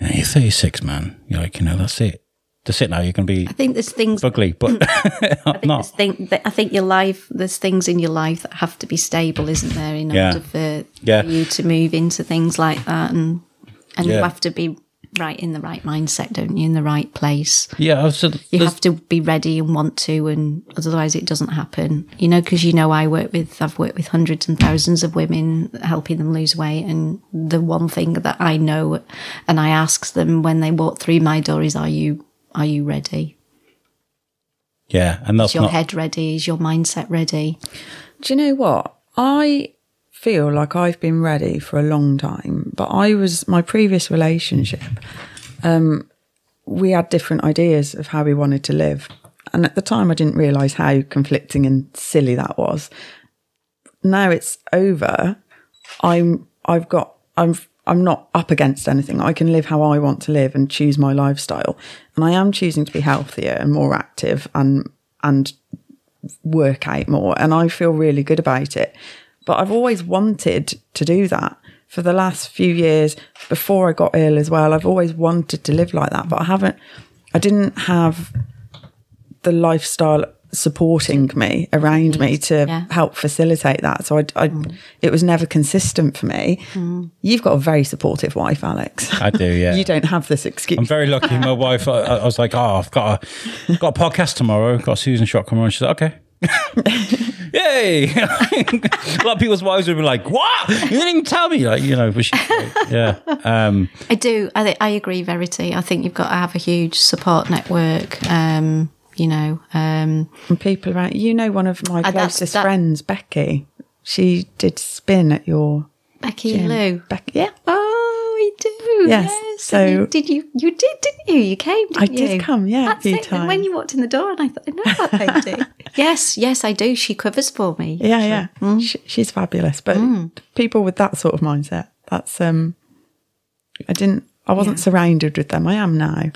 yeah, you're 36, man. You're like, you know, that's it. That's sit Now you're going to be I think there's things. ugly, but mm. I'm There's not. thing, I think your life. There's things in your life that have to be stable, isn't there, in Yeah. order for, Yeah. for you to move into things like that, and and you have to be right in the right mindset, don't you? In the right place. Yeah, I. Just, You have to be ready and want to, and otherwise it doesn't happen. You know, because you know I work with, I've worked with hundreds and thousands of women, helping them lose weight, and the one thing that I know, and I ask them when they walk through my door is, "Are you, are you ready? yeah, and that's Is your not. head ready? Is your mindset ready?" Do you know what? I feel like I've been ready for a long time, but I was my previous relationship. Um, we had different ideas of how we wanted to live, and at the time, I didn't realize how conflicting and silly that was. Now it's over. I'm. I've got. I'm. I'm not up against anything. I can live how I want to live and choose my lifestyle, and I am choosing to be healthier and more active and and work out more and I feel really good about it. But I've always wanted to do that for the last few years before I got ill as well. I've always wanted to live like that, but I haven't, I didn't have the lifestyle supporting me around me to Yeah. help facilitate that. So I, I it was never consistent for me. You've got a very supportive wife, Alex. I do, yeah. you don't have this excuse. I'm very lucky. My wife, I, I was like, oh, I've got a got a podcast tomorrow. Got Susan Shorrock coming on. She's like, okay. Yay! a lot of people's wives would be like, "What? You didn't even tell me!" Like, you know, but she's yeah. Um, I do. I, th- I agree, Verity. I think you've got to have a huge support network. Um, you know, um, and people around. You know, one of my Uh, closest that- friends, Becky. She did spin at your Becky gym. Lou. Becky, yeah. Oh, we do. Yes, Yes. so- you, did you? You did, didn't you? You came. Didn't I did you? come, yeah, a That's few it. And when you walked in the door, and I thought, I know that lady. yes, yes, I do. She covers for me. Yeah, yeah. Mm. She, she's fabulous. But people with that sort of mindset, that's um, I didn't. I wasn't surrounded with them. I am now.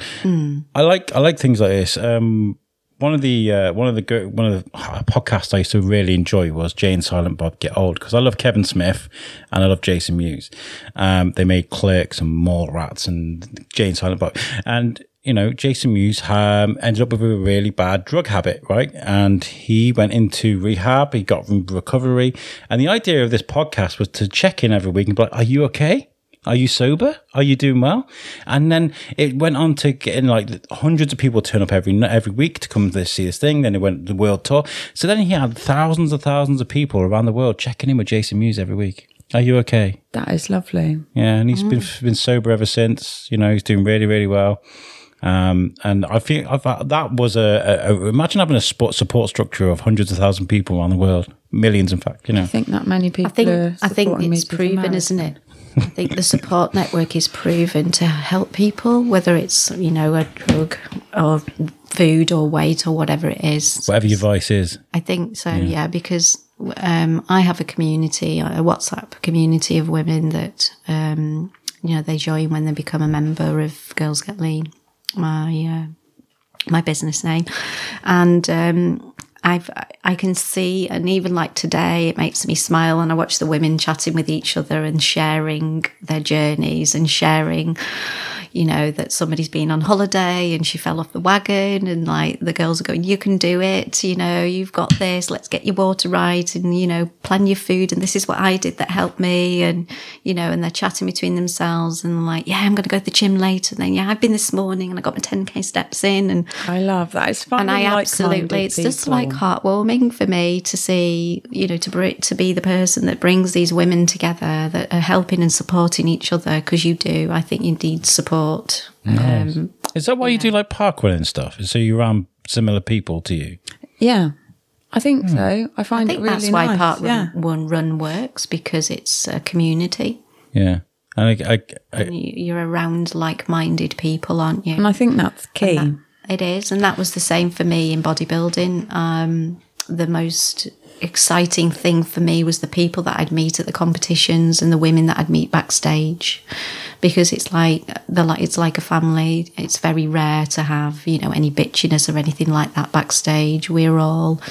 I like I like things like this. Um, one of the uh, one of the one of the podcasts I used to really enjoy was Jay and Silent Bob Get Old because I love Kevin Smith and I love Jason Mewes. Um, they made Clerks and Mallrats and Jay and Silent Bob, and you know Jason Mewes um, ended up with a really bad drug habit, right? And he went into rehab. He got recovery, and the idea of this podcast was to check in every week and be like, "Are you okay?" Are you sober? Are you doing well? And then it went on to getting like hundreds of people turn up every every week to come to see this thing. Then it went the world tour. So then he had thousands and thousands of people around the world checking in with Jason Mewes every week. Are you okay? That is lovely. Yeah, and he's been been sober ever since. You know, he's doing really really well. Um, and I think I've, that was a, a, a imagine having a support support structure of hundreds of thousands of people around the world, millions in fact. You know, I think that many people. I think are I think it's proven, isn't it? I think the support network is proven to help people, whether it's you know a drug or food or weight or whatever it is. whatever your vice is. I think so, yeah, because um, I have a community, a WhatsApp community of women that um, you know they join when they become a member of Girls Get Lean, my uh, my business name, and um, I've I can see, and even like today, it makes me smile, and I watch the women chatting with each other and sharing their journeys and sharing you know, that somebody's been on holiday and she fell off the wagon and like the girls are going, you can do it. You know, you've got this. Let's get your water right and, you know, plan your food. And this is what I did that helped me. And, you know, and they're chatting between themselves and like, yeah, I'm going to go to the gym later. And then, yeah, I've been this morning and I got my 10k steps in and, I love that. It's fun. and I absolutely, it's just like heartwarming for me to see, you know, to br- to be the person that brings these women together that are helping and supporting each other because you do. I think you need support Um, Is that why you do like parkrun and stuff? So you're around similar people to you? Yeah, I think so. I I find think it really that's why nice. Part yeah. Run, One Run works because it's a community. Yeah. And I, I, I, You- You're around like-minded people, aren't you? And I think that's key. That- it is, and that was the same for me in bodybuilding. Um, the most exciting thing for me was the people that I'd meet at the competitions and the women that I'd meet backstage, because it's like the like it's like a family. It's very rare to have you know any bitchiness or anything like that backstage. We're all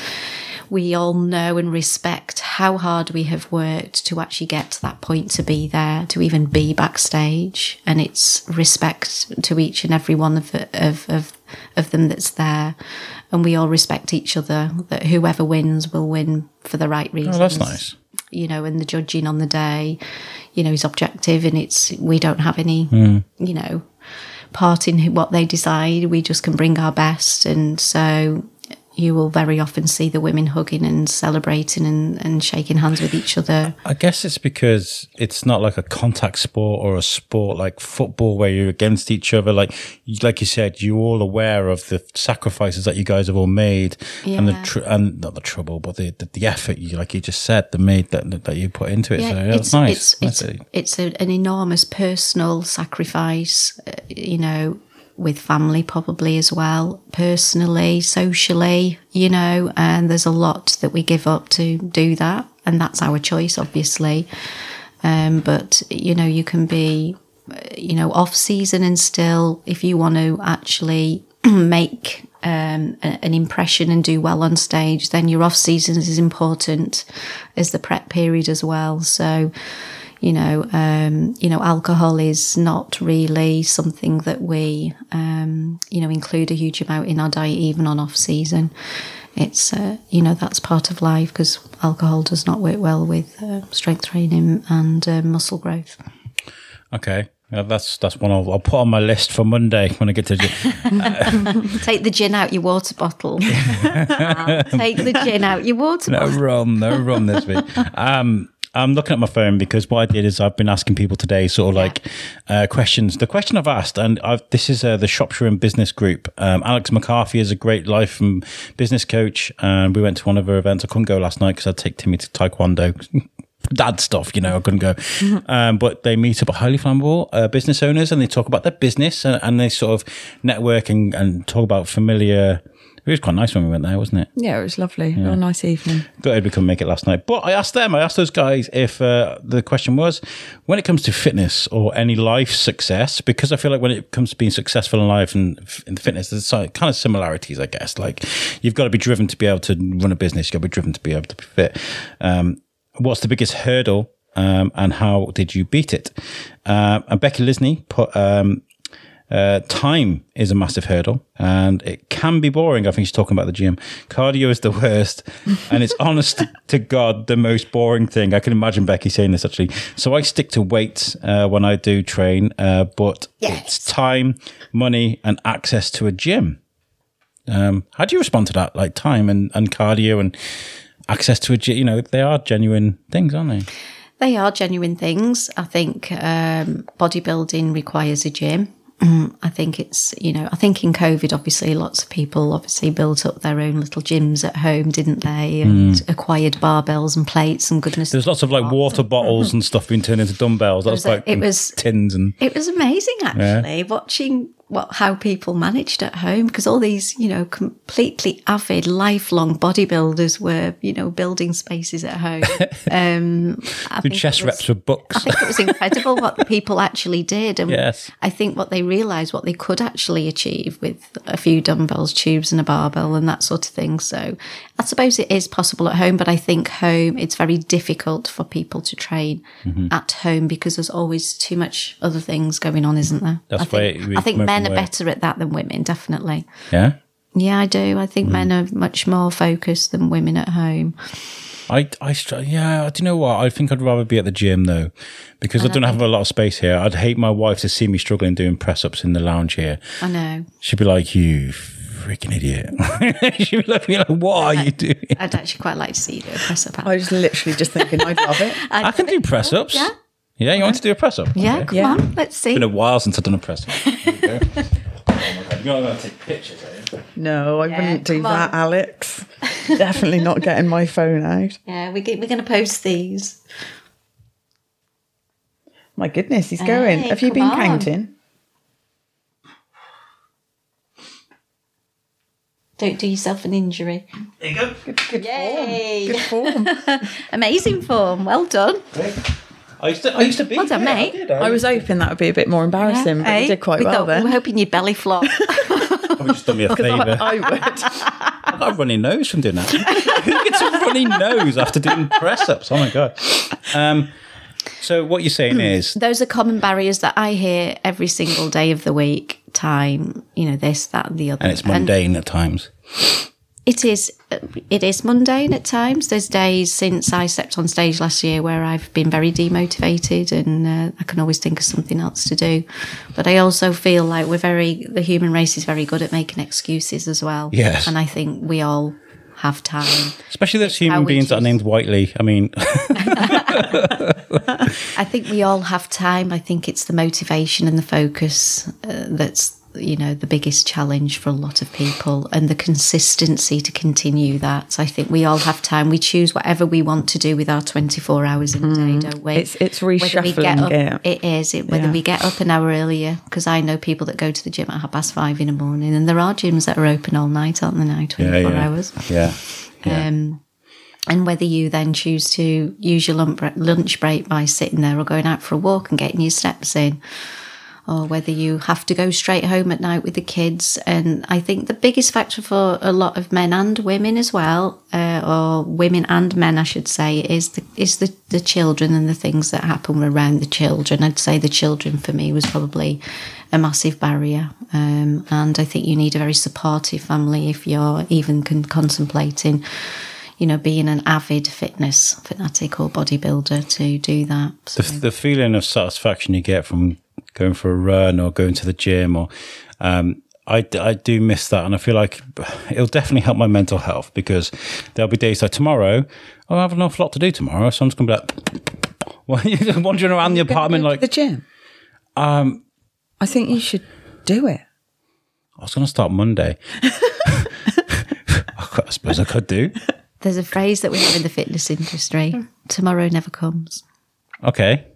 we all know and respect how hard we have worked to actually get to that point to be there, to even be backstage, and it's respect to each and every one of of of of them that's there, and we all respect each other. That whoever wins will win for the right reasons. oh, that's nice. You know, and the judging on the day, you know, is objective, and it's we don't have any, Hmm. you know, part in what they decide. We just can bring our best, and so you will very often see the women hugging and celebrating and, and shaking hands with each other. I guess it's because it's not like a contact sport or a sport like football where you're against each other. Like, you- like you said, you're all aware of the sacrifices that you guys have all made and the tr- and not the trouble, but the, the, the effort you, like you just said, the made that that you put into it. so yeah, it's, nice. It's it's, it's a, an enormous personal sacrifice, uh, you know, with family probably as well, personally, socially, you know, and there's a lot that we give up to do that, and that's our choice, obviously. Um, but you know, you can be, you know, off season and still, if you want to actually make um, an impression and do well on stage, then your off season is important as the prep period as well. So, you know, um, you know, alcohol is not really something that we, um, you know, include a huge amount in our diet, even on off season. It's, uh, you know, that's part of life because alcohol does not work well with uh, strength training and uh, muscle growth. Okay. Yeah, that's that's one I'll, I'll put on my list for Monday when I get to gym. Take the gin out your water bottle. Take the gin out your water bottle. no bottle. rum, no rum this week. Um, I'm looking at my phone because what I did is I've been asking people today sort of like uh, questions. The question I've asked, and I've, this is uh, the Shropshire and Business Group. Um, Alex McCarthy is a great life and business coach, and we went to one of her events. I couldn't go last night because I'd take Timmy to Taekwondo. Dad stuff, you know, I couldn't go. Um, but they meet up highly flammable uh, business owners and they talk about their business and, and they sort of network and, and talk about familiar. It was quite nice when we went there, wasn't it? Yeah, it was lovely. Real nice evening. Gutted we couldn't make it last night. But I asked them, I asked those guys if uh, the question was when it comes to fitness or any life success, because I feel like when it comes to being successful in life and in fitness, there's kind of similarities, I guess. Like you've got to be driven to be able to run a business, you've got to be driven to be able to be fit. Um, what's the biggest hurdle um, and how did you beat it? Um, and Becky Lisney put, um, uh, time is a massive hurdle and it can be boring. I think she's talking about the gym. Cardio is the worst and it's honest to God the most boring thing. I can imagine Becky saying this actually. So I stick to weights uh, when I do train, uh, but it's time, money, and access to a gym. Um, how do you respond to that? Like time and, and cardio and access to a gym, you know, they are genuine things, aren't they? They are genuine things. I think um, bodybuilding requires a gym. Mm, I think it's, you know, I think in COVID, obviously, lots of people obviously built up their own little gyms at home, didn't they? And acquired barbells and plates and goodness. There's lots of like water bottles and stuff being turned into dumbbells. That was, was- like it was- tins and It was amazing, actually, watching what how people managed at home because all these, you know, completely avid, lifelong bodybuilders were, you know, building spaces at home. Um, chest reps with books. I think it was incredible what the people actually did. And Yes. I think what they realised what they could actually achieve with a few dumbbells, tubes, and a barbell and that sort of thing. So I suppose it is possible at home, but I think home, it's very difficult for people to train Mm-hmm. at home because there's always too much other things going on, isn't there? That's I why think, we I think come men from are better at that than women, definitely. Yeah. Yeah, I do. I think Mm. men are much more focused than women at home. I, I, str- yeah, do you know what? I think I'd rather be at the gym though, because I don't have a lot of space here. I'd hate my wife to see me struggling doing press ups in the lounge here. I know. She'd be like, you freaking idiot. She'd be looking like, what are you doing? I'd actually quite like to see you do a press up. I was literally just thinking I'd love it. I can do press ups. Yeah. Yeah, you want to do a press up? Yeah, Okay. come Yeah. on, let's see. It's been a while since I've done a press up. There go. oh my god, you're not going to take pictures, are you? No, I Yeah, wouldn't do come on. that, Alex. Definitely not getting my phone out. Yeah, we get, we're going to post these. My goodness, he's going. Hey, Have you been on. counting? Don't do yourself an injury. There you go. Good Yay! form. Good form. Amazing form. Well done. I used to, I used to be. Well done, there, mate. I, did, I was hoping that would be a bit more embarrassing, but Hey, you did quite we well thought- there. We were hoping you'd belly flop. I've just done me a favour. I would. I got a runny nose from doing that. Who gets a runny nose after doing press ups? Oh my god. Um, so what you're saying is Those are common barriers that I hear every single day of the week. Time, you know, this, that, and the other. and it's mundane at times. It is. It is mundane at times. There's days since I stepped on stage last year where I've been very demotivated, and uh, I can always think of something else to do. But I also feel like we're very. The human race is very good at making excuses as well. Yes. and I think we all have time. Especially those human we beings that are named Whiteley. I mean, I think we all have time. I think it's the motivation and the focus uh, that's you know the biggest challenge for a lot of people and the consistency to continue that. I think we all have time. We choose whatever we want to do with our 24 hours in a day, don't we? It's- it's Whether we get reshuffling up, it. It is. It, whether Yeah. we get up an hour earlier because I know people that go to the gym at half past five in the morning and there are gyms that are open all night, aren't there now? 24 yeah, yeah. hours. yeah. yeah. Um, and whether you then choose to use your lunch break by sitting there or going out for a walk and getting your steps in, or whether you have to go straight home at night with the kids. And I think the biggest factor for a lot of men and women as well, uh, or women and men, I should say, is the is the, the children and the things that happen around the children. I'd say the children for me was probably a massive barrier. Um, and I think you need a very supportive family if you're even con- contemplating you know, being an avid fitness fanatic or bodybuilder to do that. So, the, the feeling of satisfaction you get from going for a run or going to the gym or um, I, I do miss that and I feel like it'll definitely help my mental health because there'll be days like tomorrow oh, I have an awful lot to do tomorrow so I'm just going to be like well, you're wandering around the apartment like the gym. um, I think you should do it. I was going to start Monday I suppose I could do there's a phrase that we have in the fitness industry tomorrow never comes. okay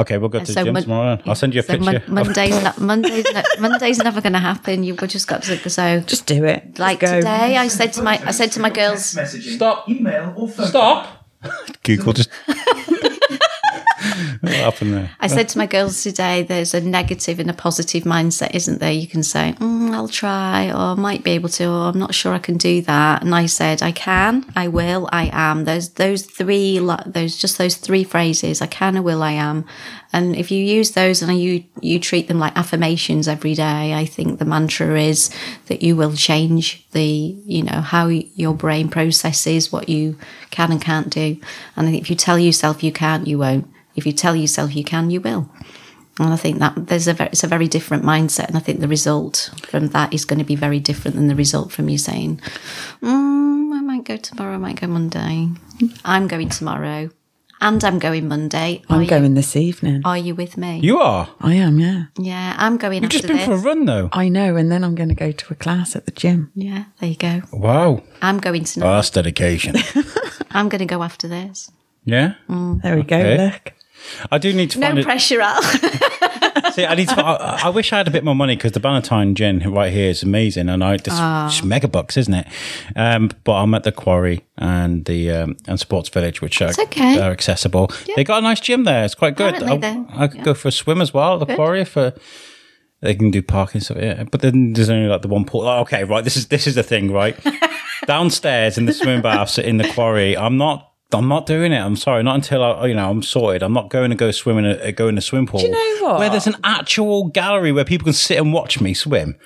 okay we'll go to the So gym Mon- tomorrow I'll send you a So picture Mon- Monday's, not, Monday's, not, Monday's never going to happen. You've just got to so. Just do it. Like go. today, I said to my I said to my girls, messaging, Stop. email, or phone. stop Google just what happened there I said to my girls today, there's a negative and a positive mindset, isn't there? You can say, mm, I'll try, or I might be able to, or I'm not sure I can do that. And I said, I can, I will, I am. Those those three, those just those three phrases, I can, I will, I am. And if you use those and you you treat them like affirmations every day, I think the mantra is that you will change the you know how your brain processes what you can and can't do. And if you tell yourself you can't, you won't. If you tell yourself you can, you will. And I think that there's a very, it's a very different mindset, and I think the result from that is going to be very different than the result from you saying, mm, "I might go tomorrow, I might go Monday." I'm going tomorrow, and I'm going Monday. Are I'm you- going this evening. Are you with me? you are I am, yeah. yeah, I'm going. You've after just been this. for a run, though. I know, and then I'm going to go to a class at the gym. Yeah, there you go. Wow, I'm going oh, tonight. that's dedication. I'm going to go after this. yeah, There we go. Look. I do need to No find pressure, Al. See, I need to. I, I wish I had a bit more money because the Bannatyne gin right here is amazing, and I just Ah. it's mega bucks, isn't it? Um, but I'm at the Quarry and the um, and Sports Village, which are, okay. are accessible. They got a nice gym there. It's quite good. Apparently I, I could go for a swim as well. at The Quarry for. They can do parking stuff, yeah. But then there's only like the one pool. Oh, okay, right. This is this is the thing, right? Downstairs in the swimming baths in the quarry. I'm not. I'm not doing it. I'm sorry. Not until I, you know, I'm sorted. I'm not going to go swim in a uh, go in a swim pool. Do you know what? Where there's an actual gallery where people can sit and watch me swim.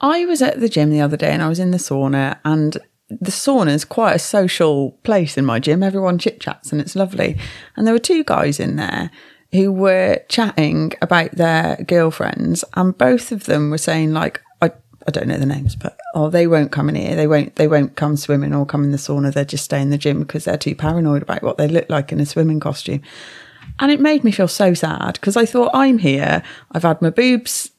I was at the gym the other day and I was in the sauna and the sauna is quite a social place in my gym. Everyone chit chats and it's lovely. And there were two guys in there who were chatting about their girlfriends and both of them were saying like, I, I don't know the names, but oh, they won't come in here. They won't, they won't come swimming or come in the sauna. They'll just stay in the gym because they're too paranoid about what they look like in a swimming costume. And it made me feel so sad because I thought, I'm here, I've had my boobs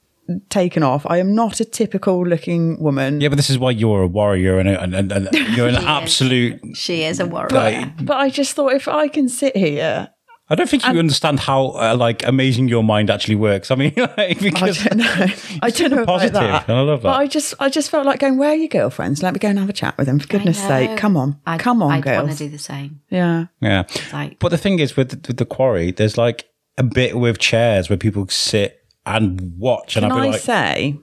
taken off. I am not a typical looking woman. Yeah, but this is why you're a warrior and, a, and, and, and you're an absolute. She is a warrior. Like, But I just thought if I can sit here, I don't think you understand how uh, like amazing your mind actually works. I mean, like, I don't know. I don't know about that. and I love that. But I just, I just felt like going. Where are your girlfriends? Let me go and have a chat with them. For goodness' sake, come on, I'd, come on, I'd want girls. to do the same. yeah, yeah. Like, But the thing is, with the, with the quarry, there's like a bit with chairs where people sit and watch, and I'll be I like, say,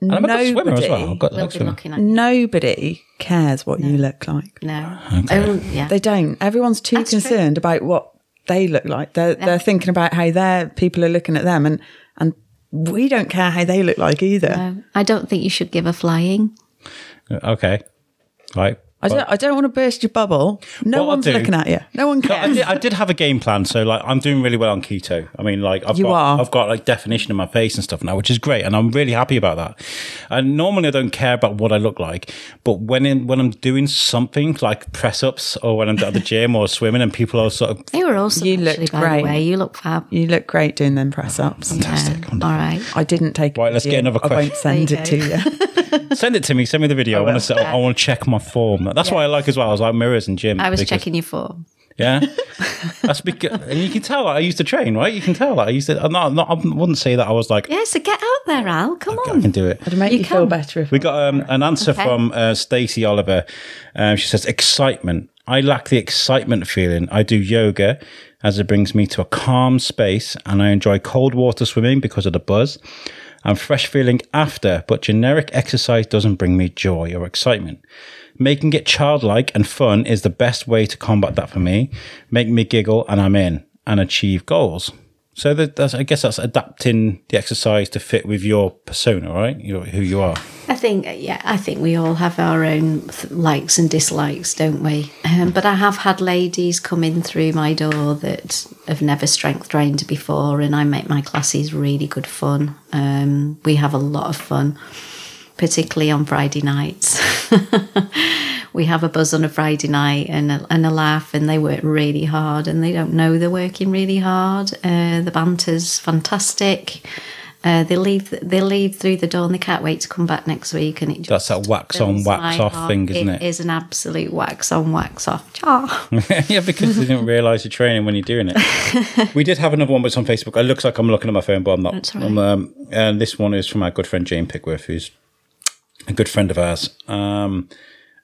and I'm a good swimmer as well. nobody, I've got they'll like be swimmer. looking at nobody cares what you look like. no. Oh, yeah. They don't. Everyone's too That's true. concerned about what they look like. They're they're thinking about how their people are looking at them, and and we don't care how they look like either. No, I don't think you should give a flying. Okay, right. I don't. I don't want to burst your bubble. No What I'll one's do- looking at you. No one No, I cares. did, I did have a game plan, so like I'm doing really well on keto. I mean, like I've You got are. I've got like definition in my face and stuff now, which is great, and I'm really happy about that. And normally I don't care about what I look like, but when in when I'm doing something like press ups or when I'm at the gym or swimming, and people are sort of They were awesome. You actually, looked by great. The way. You look fab. You look great doing them press ups. fantastic. Yeah. All right. I didn't take. Right, let's get you. another I won't question. send it you to you. Send it to me. Send me the video. I, want to. I want to check my form. That's what I like as well. I was like mirrors and gym. I was because- checking you for. Yeah, that's because and you can tell like, I used to train, right? You can tell like, I used to. I'm not, I'm not. I wouldn't say that I was like Yeah, so get out there, Al. Come I on. I can do it. It'd make You you, feel better if We got um, an answer Okay. from uh, Stacey Oliver. Um, she says, excitement. I lack the excitement feeling. I do yoga as it brings me to a calm space and I enjoy cold water swimming because of the buzz. I'm fresh feeling after, but generic exercise doesn't bring me joy or excitement. Making it childlike and fun is the best way to combat that for me. Make me giggle and I'm in and achieve goals. So that, I guess that's adapting the exercise to fit with your persona, right? You know, who you are. I think, yeah, I think we all have our own likes and dislikes, don't we? Um, but I have had ladies come in through my door that have never strength trained before, and I make my classes really good fun. Um, we have a lot of fun, particularly on Friday nights. we have a buzz on a Friday night and a, and a laugh, and they work really hard, and they don't know they're working really hard. Uh, the banter's fantastic. Uh, they leave. They leave through the door, and they can't wait to come back next week. And it just That's that wax on, wax off heart. thing, isn't it? It is an absolute wax on, wax off. Ah. yeah, because they didn't realise you're training when you're doing it. we did have another one, but it's on Facebook. It looks like I'm looking at my phone, but I'm not. Right. I'm, um, and this one is from our good friend Jane Pickworth, who's a good friend of ours. Um,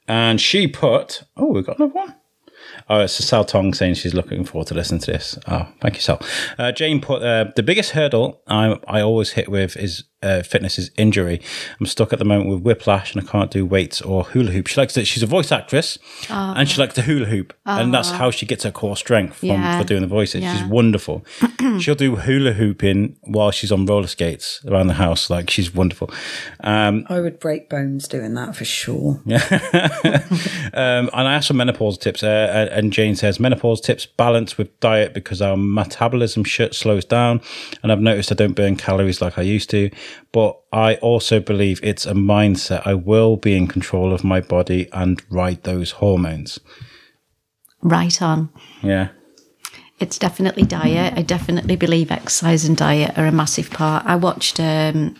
and she put, oh, we've got another one. Oh, it's Sal Tong saying she's looking forward to listening to this. Oh, thank you, Sal. Uh, Jane put uh, the biggest hurdle I I always hit with is uh, fitness is injury. I'm stuck at the moment with whiplash and I can't do weights or hula hoop. She likes it. She's a voice actress and she likes to hula hoop, and that's how she gets her core strength from Yeah. for doing the voices. Yeah. She's wonderful. She'll do hula hooping while she's on roller skates around the house. Like she's wonderful. Um, I would break bones doing that for sure. Um, and I asked for menopause tips, uh, and Jane says menopause tips balance with diet because our metabolism shit slows down, and I've noticed I don't burn calories like I used to. But I also believe it's a mindset. I will be in control of my body and ride those hormones. Right on. Yeah, It's definitely diet. I definitely believe exercise and diet are a massive part. I watched um,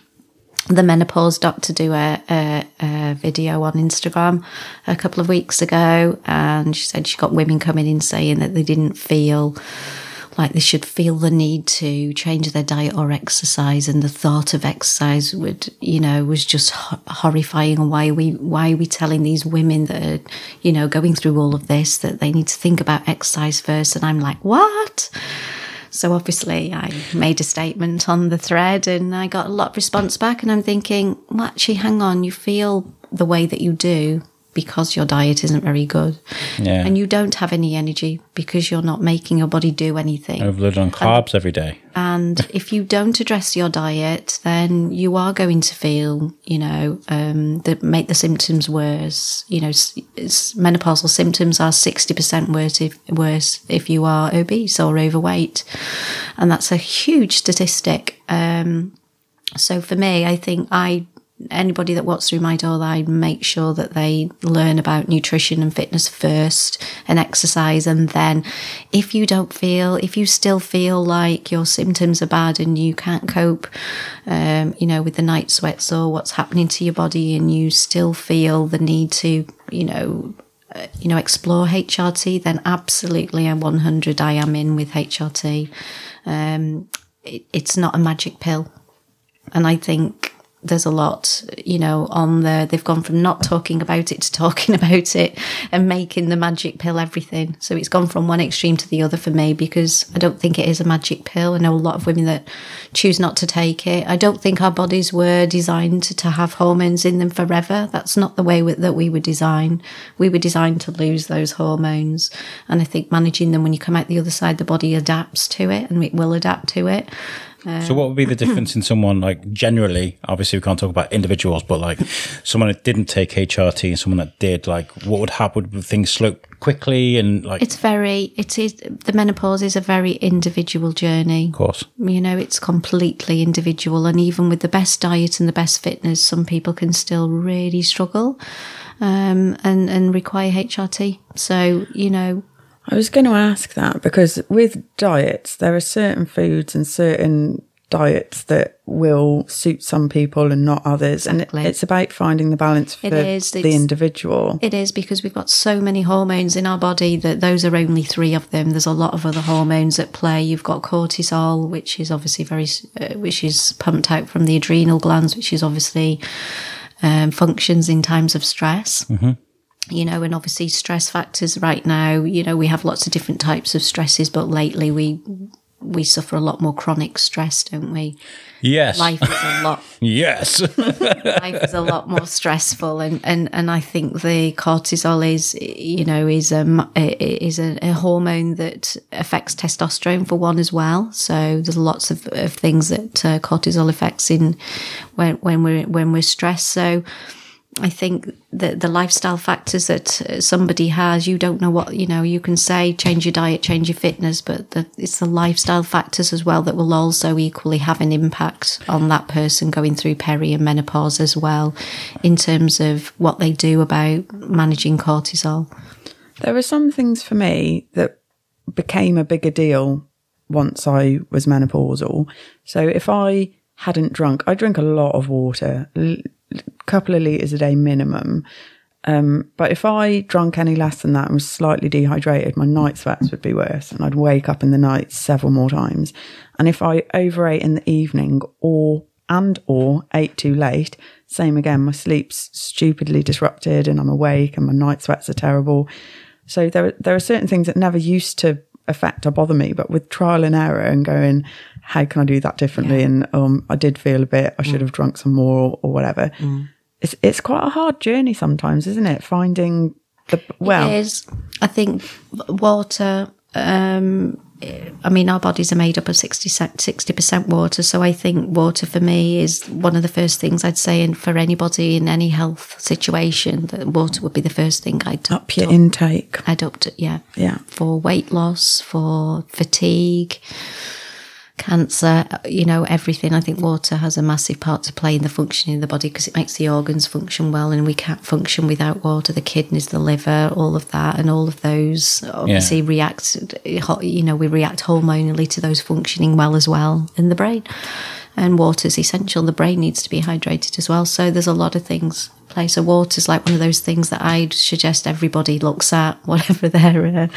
the menopause doctor do a, a, a video on Instagram a couple of weeks ago, and she said she got women coming in saying that they didn't feel like they should feel the need to change their diet or exercise, and the thought of exercise would, you know, was just ho- horrifying. And why are we why are we telling these women that are, you know, going through all of this that they need to think about exercise first? And I'm like, what? So obviously, I made a statement on the thread, and I got a lot of response back. And I'm thinking, well, actually, hang on, you feel the way that you do because your diet isn't very good, yeah. and you don't have any energy because you're not making your body do anything. Overload on carbs every day. And if you don't address your diet, then you are going to feel, you know, um, that make the symptoms worse. You know, menopausal symptoms are sixty percent worse if worse if you are obese or overweight, and that's a huge statistic. Um, so for me, I think I anybody that walks through my door, I make sure that they learn about nutrition and fitness first and exercise. And then if you don't feel, if you still feel like your symptoms are bad and you can't cope, um, you know, with the night sweats or what's happening to your body and you still feel the need to, you know, uh, you know, explore HRT, then absolutely a 100 I am in with HRT. Um, it, it's not a magic pill. And I think there's a lot, you know, on there. They've gone from not talking about it to talking about it and making the magic pill everything. So it's gone from one extreme to the other for me because I don't think it is a magic pill. I know a lot of women that choose not to take it. I don't think our bodies were designed to have hormones in them forever. That's not the way that we were designed. We were designed to lose those hormones. And I think managing them when you come out the other side, the body adapts to it and it will adapt to it so what would be the difference in someone like generally? Obviously, we can't talk about individuals, but like someone that didn't take HRT and someone that did. Like, what would happen? Would things slope quickly and like? It's very. It is the menopause is a very individual journey. Of course, you know it's completely individual, and even with the best diet and the best fitness, some people can still really struggle. Um, and and require HRT. So you know, I was going to ask that because with diets, there are certain foods and certain diets that will suit some people and not others. Exactly. And it's about finding the balance for the individual. It is because we've got so many hormones in our body that those are only three of them. There's a lot of other hormones at play. You've got cortisol, which is obviously very, uh, which is pumped out from the adrenal glands, which is obviously um, functions in times of stress. Mm-hmm you know, and obviously stress factors right now, you know, we have lots of different types of stresses, but lately we we suffer a lot more chronic stress, don't we? Yes. Life is a lot Yes. life is a lot more stressful and, and, and I think the cortisol is you know, is a is a, a hormone that affects testosterone for one as well. So there's lots of, of things that uh, cortisol affects in when when we're when we're stressed. So I think that the lifestyle factors that uh, somebody has, you don't know what, you know, you can say change your diet, change your fitness, but the, it's the lifestyle factors as well that will also equally have an impact on that person going through peri and menopause as well, in terms of what they do about managing cortisol. There were some things for me that became a bigger deal once I was menopausal. So if I hadn't drunk, I drink a lot of water couple of litres a day minimum. Um, but if I drank any less than that and was slightly dehydrated, my night sweats would be worse and I'd wake up in the night several more times. And if I overate in the evening or and or ate too late, same again, my sleep's stupidly disrupted and I'm awake and my night sweats are terrible. So there, there are certain things that never used to affect or bother me, but with trial and error and going, how can I do that differently? Yeah. And um, I did feel a bit, I should mm. have drunk some more or, or whatever. Mm. It's it's quite a hard journey sometimes, isn't it? Finding the well, it is. I think water. Um, I mean, our bodies are made up of 60 percent water, so I think water for me is one of the first things I'd say. And for anybody in any health situation, that water would be the first thing I'd up your intake. I'd up to yeah, yeah, for weight loss, for fatigue cancer, you know, everything. I think water has a massive part to play in the functioning of the body because it makes the organs function well, and we can't function without water. The kidneys, the liver, all of that, and all of those obviously yeah. react. You know, we react hormonally to those functioning well as well in the brain. And water is essential. The brain needs to be hydrated as well. So there's a lot of things play. So water's like one of those things that I'd suggest everybody looks at, whatever their uh,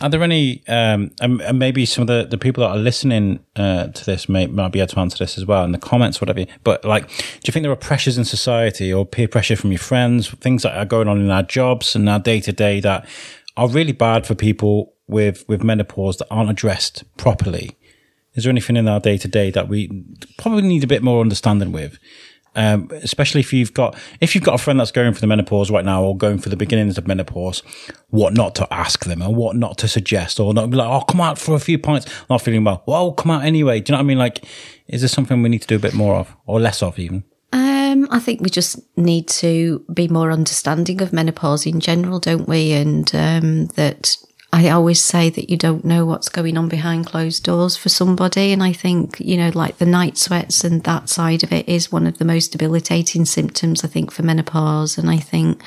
are there any, um, and, maybe some of the, the people that are listening uh, to this may might be able to answer this as well in the comments, whatever. But like, do you think there are pressures in society or peer pressure from your friends, things that are going on in our jobs and our day to day that are really bad for people with with menopause that aren't addressed properly? Is there anything in our day to day that we probably need a bit more understanding with? Um, especially if you've got if you've got a friend that's going for the menopause right now or going for the beginnings of menopause, what not to ask them and what not to suggest or not be like, oh, come out for a few pints, not feeling well. Well, come out anyway. Do you know what I mean? Like, is there something we need to do a bit more of or less of even? Um, I think we just need to be more understanding of menopause in general, don't we? And um, that I always say that you don't know what's going on behind closed doors for somebody. And I think, you know, like the night sweats and that side of it is one of the most debilitating symptoms, I think, for menopause. And I think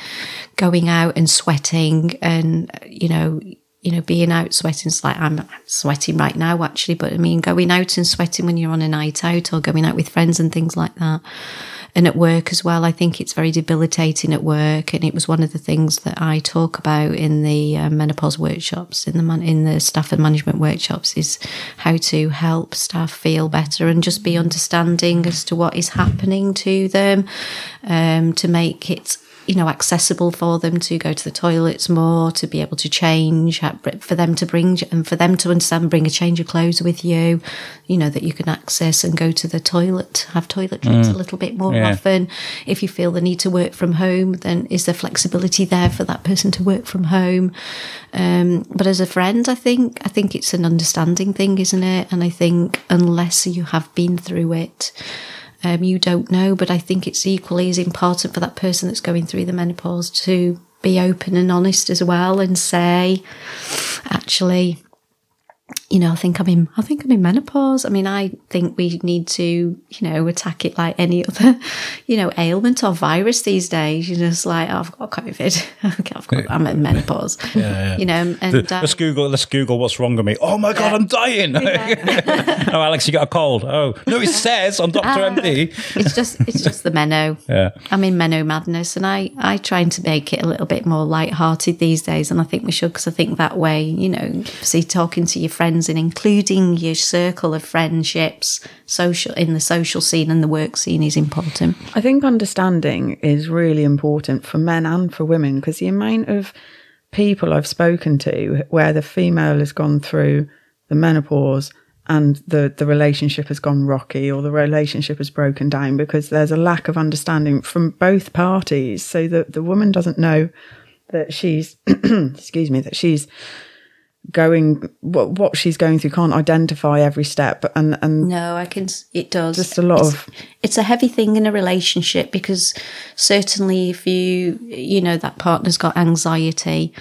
going out and sweating and, you know, you know, being out sweating, it's like I'm sweating right now, actually, but I mean, going out and sweating when you're on a night out or going out with friends and things like that and at work as well. I think it's very debilitating at work, and it was one of the things that I talk about in the uh, menopause workshops, in the man- in the staff and management workshops, is how to help staff feel better and just be understanding as to what is happening to them, um, to make it you know accessible for them to go to the toilets more to be able to change for them to bring and for them to understand bring a change of clothes with you you know that you can access and go to the toilet have toilet trips mm. a little bit more yeah. often if you feel the need to work from home then is there flexibility there for that person to work from home um, but as a friend i think i think it's an understanding thing isn't it and i think unless you have been through it um, you don't know. But I think it's equally as important for that person that's going through the menopause to be open and honest as well and say, actually, you know, I think I'm in, I think I'm in menopause. I mean, I think we need to, you know, attack it like any other, you know, ailment or virus these days. You're just like, oh, I've got COVID. I've got, I'm in menopause. Yeah, yeah. You know, and let's Google, let's Google what's wrong with me. Oh my God, I'm dying. Yeah. oh, Alex, you got a cold. Oh, no, it says on Dr. Uh, MD. It's just, it's just the meno. Yeah. I'm in meno madness and I, I trying to make it a little bit more light-hearted these days. And I think we should, because I think that way, you know, see, talking to your friends friends and including your circle of friendships social in the social scene and the work scene is important. I think understanding is really important for men and for women because the amount of people I've spoken to where the female has gone through the menopause and the, the relationship has gone rocky or the relationship has broken down because there's a lack of understanding from both parties. So that the woman doesn't know that she's, excuse me, that she's going what what she's going through can't identify every step and and no i can it does just a lot it's, of it's a heavy thing in a relationship because certainly if you you know that partner's got anxiety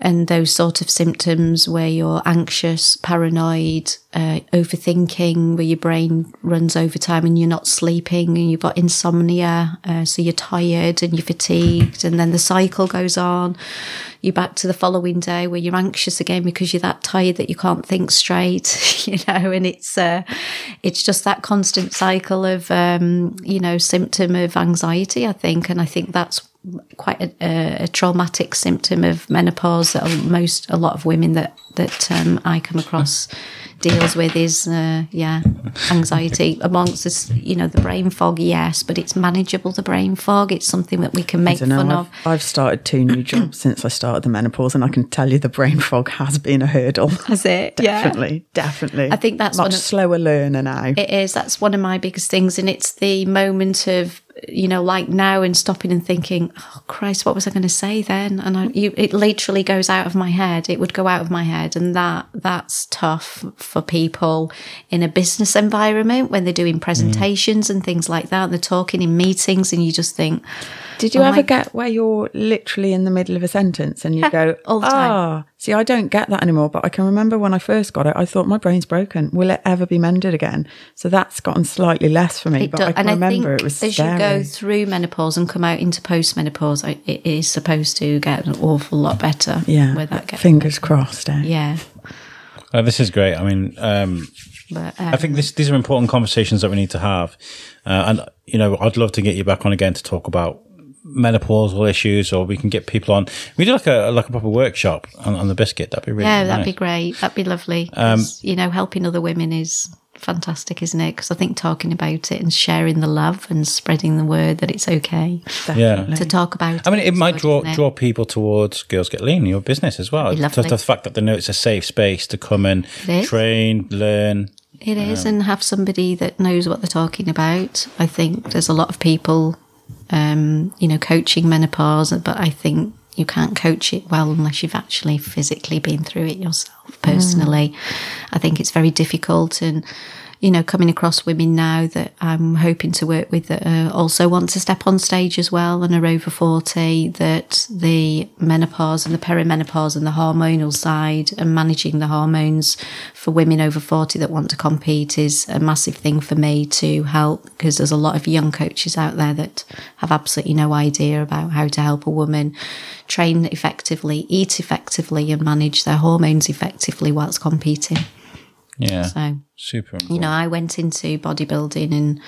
and those sort of symptoms where you're anxious, paranoid, uh, overthinking, where your brain runs overtime and you're not sleeping and you've got insomnia, uh, so you're tired and you're fatigued, and then the cycle goes on. You're back to the following day where you're anxious again because you're that tired that you can't think straight, you know, and it's uh, it's just that constant cycle of um, you know symptom of anxiety, I think, and I think that's quite a, a, traumatic symptom of menopause that most a lot of women that that um, I come across deals with is uh, yeah anxiety amongst us you know the brain fog yes but it's manageable the brain fog. It's something that we can make fun I've, of. I've started two new jobs since I started the menopause and I can tell you the brain fog has been a hurdle. Has it? Definitely yeah. definitely I think that's much of, slower learner now. It is that's one of my biggest things and it's the moment of you know, like now and stopping and thinking, oh Christ, what was I going to say then? And I, you, it literally goes out of my head. It would go out of my head, and that that's tough for people in a business environment when they're doing presentations mm. and things like that. They're talking in meetings, and you just think. Did you oh ever my... get where you're literally in the middle of a sentence and you go, all the time. Ah, see, I don't get that anymore. But I can remember when I first got it, I thought my brain's broken. Will it ever be mended again? So that's gotten slightly less for me. It but does. I can and remember I it was as scary. you go through menopause and come out into postmenopause, it is supposed to get an awful lot better. Yeah, where that gets fingers better. crossed. Eh? Yeah. Uh, this is great. I mean, um, but, um, I think this, these are important conversations that we need to have. Uh, and, you know, I'd love to get you back on again to talk about menopausal issues, or we can get people on. We do like a like a proper workshop on, on the biscuit. That'd be really yeah, nice. that'd be great. That'd be lovely. Um, you know, helping other women is fantastic, isn't it? Because I think talking about it and sharing the love and spreading the word that it's okay. Yeah. To talk about. I mean, it might draw it? draw people towards Girls Get Lean, your business as well. Just the fact that they know it's a safe space to come and train, learn. It is, um, and have somebody that knows what they're talking about. I think there's a lot of people um, you know, coaching menopause, but I think you can't coach it well unless you've actually physically been through it yourself personally. Mm. I think it's very difficult and you know, coming across women now that I'm hoping to work with that uh, also want to step on stage as well and are over 40, that the menopause and the perimenopause and the hormonal side and managing the hormones for women over 40 that want to compete is a massive thing for me to help because there's a lot of young coaches out there that have absolutely no idea about how to help a woman train effectively, eat effectively, and manage their hormones effectively whilst competing. Yeah. So, Super. you know, I went into bodybuilding and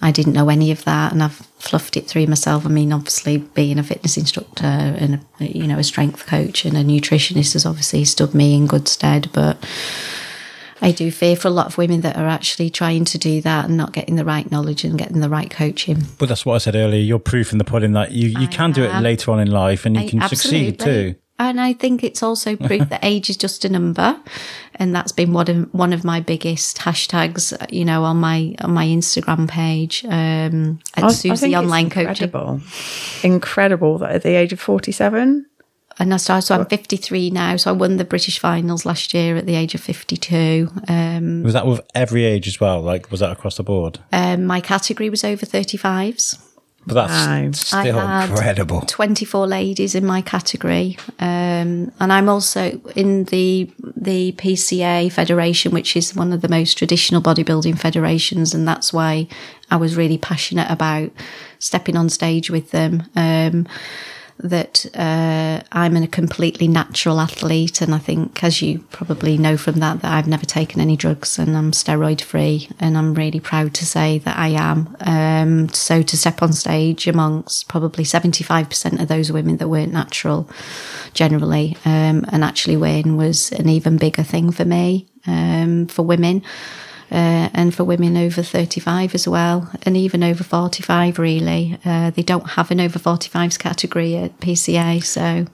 I didn't know any of that, and I've fluffed it through myself. I mean, obviously, being a fitness instructor and a, you know a strength coach and a nutritionist has obviously stood me in good stead, but. I do fear for a lot of women that are actually trying to do that and not getting the right knowledge and getting the right coaching. But that's what I said earlier. You're proof in the pudding that you, you can do it later on in life and you I- can succeed too. And I think it's also proof that age is just a number, and that's been one of one of my biggest hashtags. You know, on my on my Instagram page um, at I- I Suzy think it's Online Coaching. incredible. Incredible that at the age of 47, And I started, so I'm 53 now. So I won the British finals last year at the age of 52. Um, Was that with every age as well? Like, was that across the board? um, my category was over 35s. But that's Wow. still incredible. 24 ladies in my category. Um, and I'm also in the the PCA Federation, which is one of the most traditional bodybuilding federations. And that's why I was really passionate about stepping on stage with them. Um, that uh, I'm a completely natural athlete, and I think, as you probably know from that, that I've never taken any drugs and I'm steroid free, and I'm really proud to say that I am. Um, so to step on stage amongst probably 75% of those women that weren't natural, generally, um, and actually win was an even bigger thing for me, um, for women uh, and for women over 35 as well, and even over 45, really. Uh, they don't have an over 45s category at PCA, so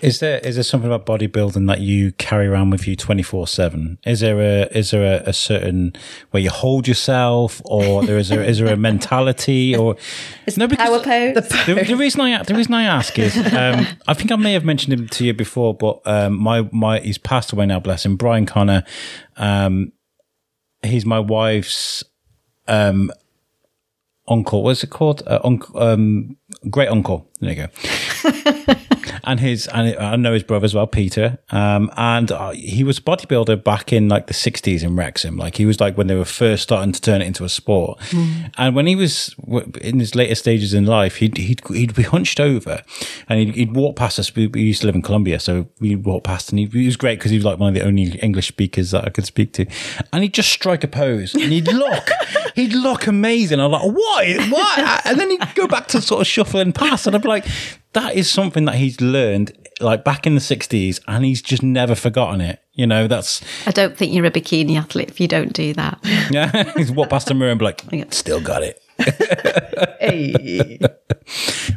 Is there is there something about bodybuilding that you carry around with you twenty four seven? Is there a is there a, a certain where you hold yourself, or there is there is there a mentality, or no? power pose. the, the reason I the reason I ask is um, I think I may have mentioned him to you before, but um, my my he's passed away now, bless him. Brian Connor, um, he's my wife's um, uncle. What's it called? Uh, um, great uncle. There you go. and his and I know his brother as well, Peter. Um, and uh, he was a bodybuilder back in like the '60s in Wrexham. Like he was like when they were first starting to turn it into a sport. And when he was w- in his later stages in life, he'd he'd, he'd be hunched over, and he'd, he'd walk past us. We, we used to live in Colombia, so we walked past, and he, he was great because he was like one of the only English speakers that I could speak to. And he'd just strike a pose, and he'd look, he'd look amazing. I'm like, what? What? And then he'd go back to sort of shuffling past, and I'd be like, that is something that he's learned like back in the 60s and he's just never forgotten it you know that's I don't think you're a bikini athlete if you don't do that. yeah he's walked past a mirror and be like still got it hey,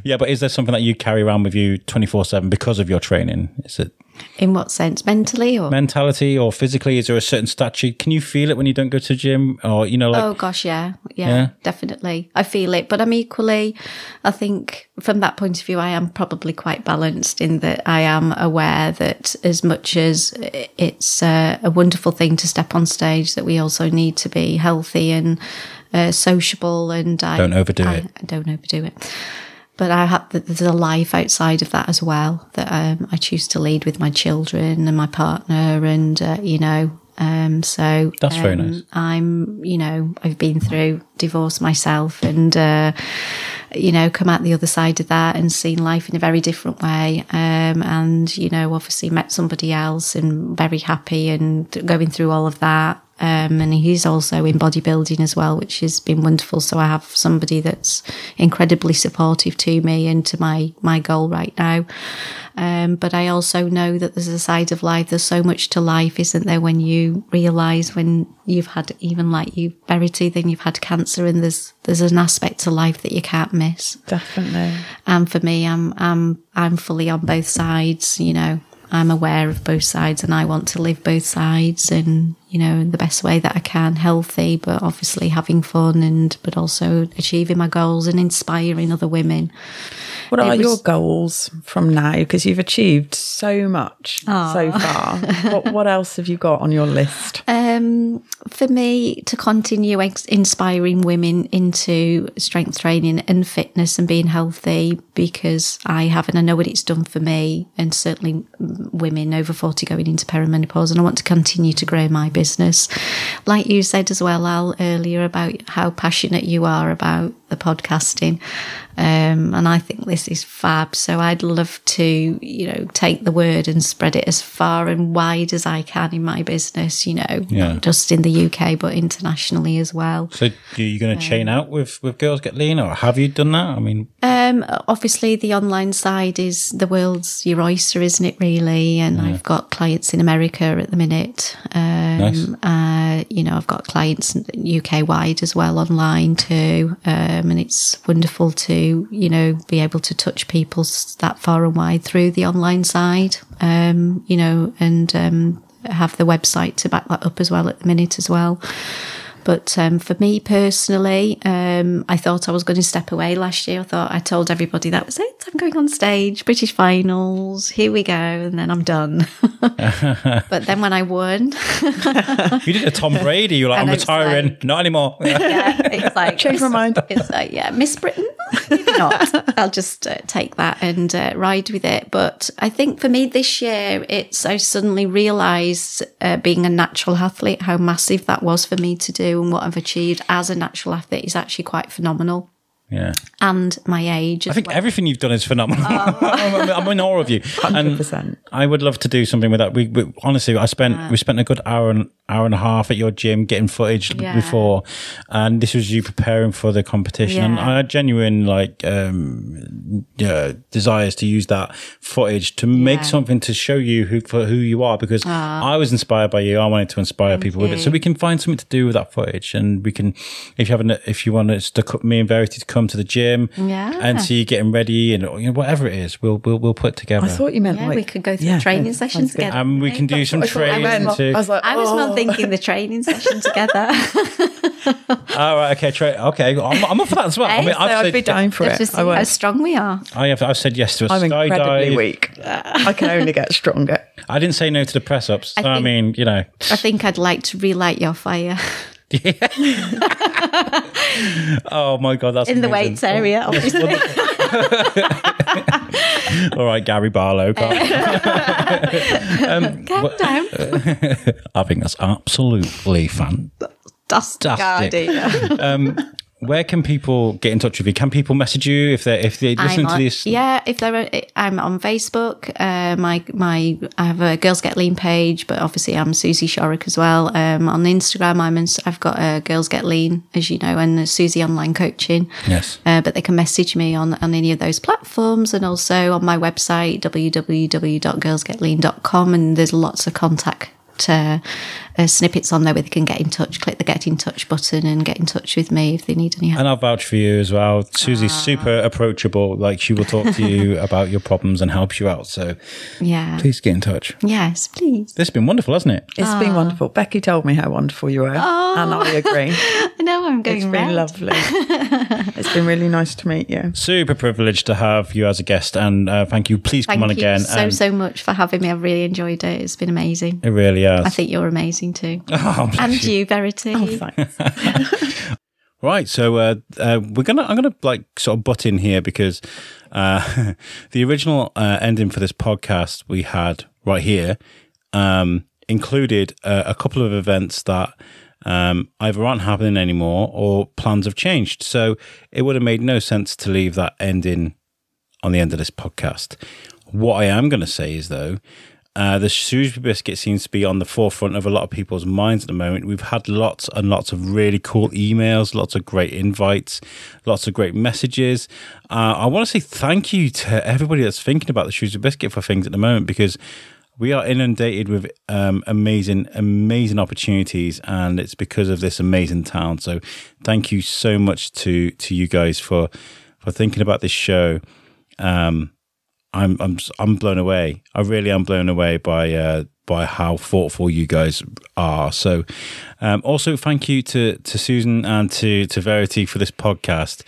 yeah but is there something that you carry around with you 24-7 because of your training is it In what sense? Mentally or? mentality or physically is there a certain statue can you feel it when you don't go to the gym or you know like Oh gosh, yeah, yeah, Yeah? definitely. I feel it, but I'm equally. I think from that point of view, I am probably quite balanced in that I am aware that as much as it's uh, a wonderful thing to step on stage, that we also need to be healthy and uh, sociable. And I Don't overdo I- it. I don't overdo it. But I have there's a life outside of that as well that um, I choose to lead with my children and my partner, and uh, you know, um, so That's very um, nice. I'm, you know, I've been through divorce myself and, uh, you know, come out the other side of that and seen life in a very different way. Um, and, you know, obviously met somebody else and very happy and going through all of that. Um, and he's also in bodybuilding as well, which has been wonderful. So I have somebody that's incredibly supportive to me and to my, my goal right now. Um, but I also know that there's a side of life. There's so much to life, isn't there? When you realise when you've had even like you Verity, then you've had cancer, and there's there's an aspect to life that you can't miss. definitely. And for me, I'm I'm I'm fully on both sides. You know, I'm aware of both sides, and I want to live both sides. And you know, in the best way that I can, healthy, but obviously having fun and, but also achieving my goals and inspiring other women. What are It your goals from now? Because you've achieved so much so far. what, what else have you got on your list? Um, for me, to continue ex- inspiring women into strength training and fitness and being healthy, because I have, and I know what it's done for me, and certainly women over 40 going into perimenopause. And I want to continue to grow my business. Like you said as well, Al, earlier about how passionate you are about the podcasting. Um, and I think this is fab. So I'd love to, you know, take the word and spread it as far and wide as I can in my business, you know, Yeah. not just in the UK, but internationally as well. So, are you going to chain out with with Girls Get Lean, or have you done that? I mean, Um, obviously, the online side is the world's your oyster, isn't it? Really, and I've got clients in America at the minute. Um, Nice. uh, you know, I've got clients UK wide as well online too, um, and it's wonderful to you know be able to touch people that far and wide through the online side. Um, you know, and um, have the website to back that up as well at the minute as well. But um, for me personally, um, I thought I was going to step away last year. I thought I told everybody that was it. I'm going on stage, British finals. Here we go, and then I'm done. but then when I won, you did a Tom Brady. You're like, I I'm know, it's retiring, not anymore. yeah, it's like Change my mind. It's like yeah, Miss Britain. Maybe not. I'll just uh, take that and uh, ride with it. But I think for me this year, it's I suddenly realised uh, being a natural athlete how massive that was for me to do and what I've achieved as a natural athlete is actually quite phenomenal. Yeah. And my age, I think everything you've done is phenomenal. I'm, I'm in awe of you. And 100%. I would love to do something with that. We, we honestly, I spent we spent a good hour and hour and a half at your gym getting footage Yeah. before, and this was you preparing for the competition. And I had genuine like um, yeah, desires to use that footage to make Yeah. something to show you who for who you are because I was inspired by you. I wanted to inspire people with it, so we can find something to do with that footage, and we can if you have an, if you want us to co- me and Verity to come to the gym Yeah. and see you getting ready and you know, whatever it is, we'll we'll we'll put it together. I thought you meant yeah, like we could go through yeah, training yeah, session sounds good. together. and we can do some I I training meant. too. I was like, I was oh. not thinking the training session together. All right, okay, tra- okay. I'm, I'm up for that as well. I mean, so I've I'd said, be down for Just it. see I how strong we are. I have. I've said yes to a I'm incredibly skydive. weak. I can only get stronger. I didn't say no to the press ups. So, I, think- mean, you know, I think I'd like to relight your fire oh my god, that's in the weights area, obviously. All right, Gary Barlow. calm- Calm down. I think that's absolutely fantastic. Dust um, where can people get in touch with you? Can people message you if they if they listen I'm to this? Yeah, if they're, I'm on Facebook. Uh, my my, I have a Girls Get Lean page, but obviously I'm Suzy Shorrock as well. Um, on Instagram, I'm in, I've got a Girls Get Lean, as you know, and Suzy Online Coaching. Yes. Uh, but they can message me on on any of those platforms, and also on my website www.girlsgetlean.com, and there's lots of contact. Uh, uh, snippets on there where they can get in touch. Click the get in touch button and get in touch with me if they need any help. And I'll vouch for you as well. Suzy's super approachable. Like she will talk to you about your problems and help you out. So Yeah. please get in touch. Yes, please. This has been wonderful, hasn't it? It's been wonderful. Becky told me how wonderful you were, and I agree. I know I'm going It's been lovely. it's been really nice to meet you. Super privileged to have you as a guest, and uh, thank you. Please Thank come on you again. so and so much for having me. I've really enjoyed it. It's been amazing. It really is. I think you're amazing too. Oh, and you. you, Verity. Oh, thanks. Right, so uh, uh, we're gonna I'm gonna like sort of butt in here because uh, the original uh, ending for this podcast we had right here um, included uh, a couple of events that um, either aren't happening anymore or plans have changed. So it would have made no sense to leave that ending on the end of this podcast. What I am going to say is though, uh, the Shrewsbury biscuit seems to be on the forefront of a lot of people's minds at the moment. We've had lots and lots of really cool emails, lots of great invites, lots of great messages. Uh, I want to say thank you to everybody that's thinking about the Shrewsbury biscuit for things at the moment because we are inundated with um, amazing, amazing opportunities, and it's because of this amazing town. So, thank you so much to to you guys for for thinking about this show. Um, I'm I'm I'm blown away. I really am blown away by uh, by how thoughtful you guys are. So, um, also thank you to to Susan and to to Verity for this podcast.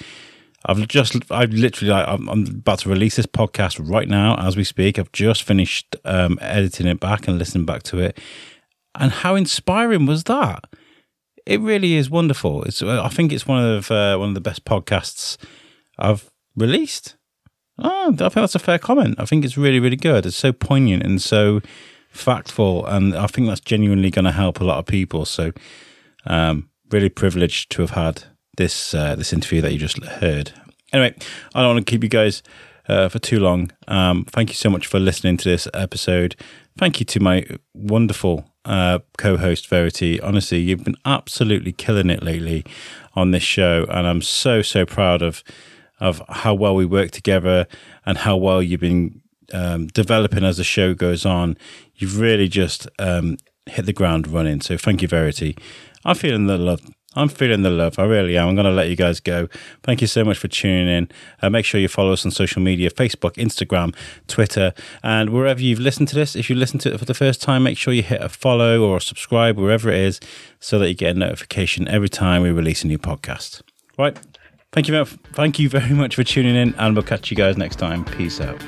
I've just, I've literally, I'm, I'm about to release this podcast right now as we speak. I've just finished um, editing it back and listening back to it. And how inspiring was that? It really is wonderful. It's, I think it's one of uh, one of the best podcasts I've released. Oh, I think that's a fair comment. I think it's really, really good. It's so poignant and so factful, and I think that's genuinely going to help a lot of people. So, um, really privileged to have had this uh, this interview that you just heard. Anyway, I don't want to keep you guys uh, for too long. Um, thank you so much for listening to this episode. Thank you to my wonderful uh, co-host Verity. Honestly, you've been absolutely killing it lately on this show, and I'm so so proud of of how well we work together and how well you've been um, developing as the show goes on. You've really just um, hit the ground running. So thank you, Verity. I'm feeling the love. I'm feeling the love. I really am. I'm going to let you guys go. Thank you so much for tuning in. Uh, make sure you follow us on social media Facebook, Instagram, Twitter, and wherever you've listened to this. If you listen to it for the first time, make sure you hit a follow or a subscribe, wherever it is, so that you get a notification every time we release a new podcast. Right. Thank you, thank you very much for tuning in, and we'll catch you guys next time. Peace out.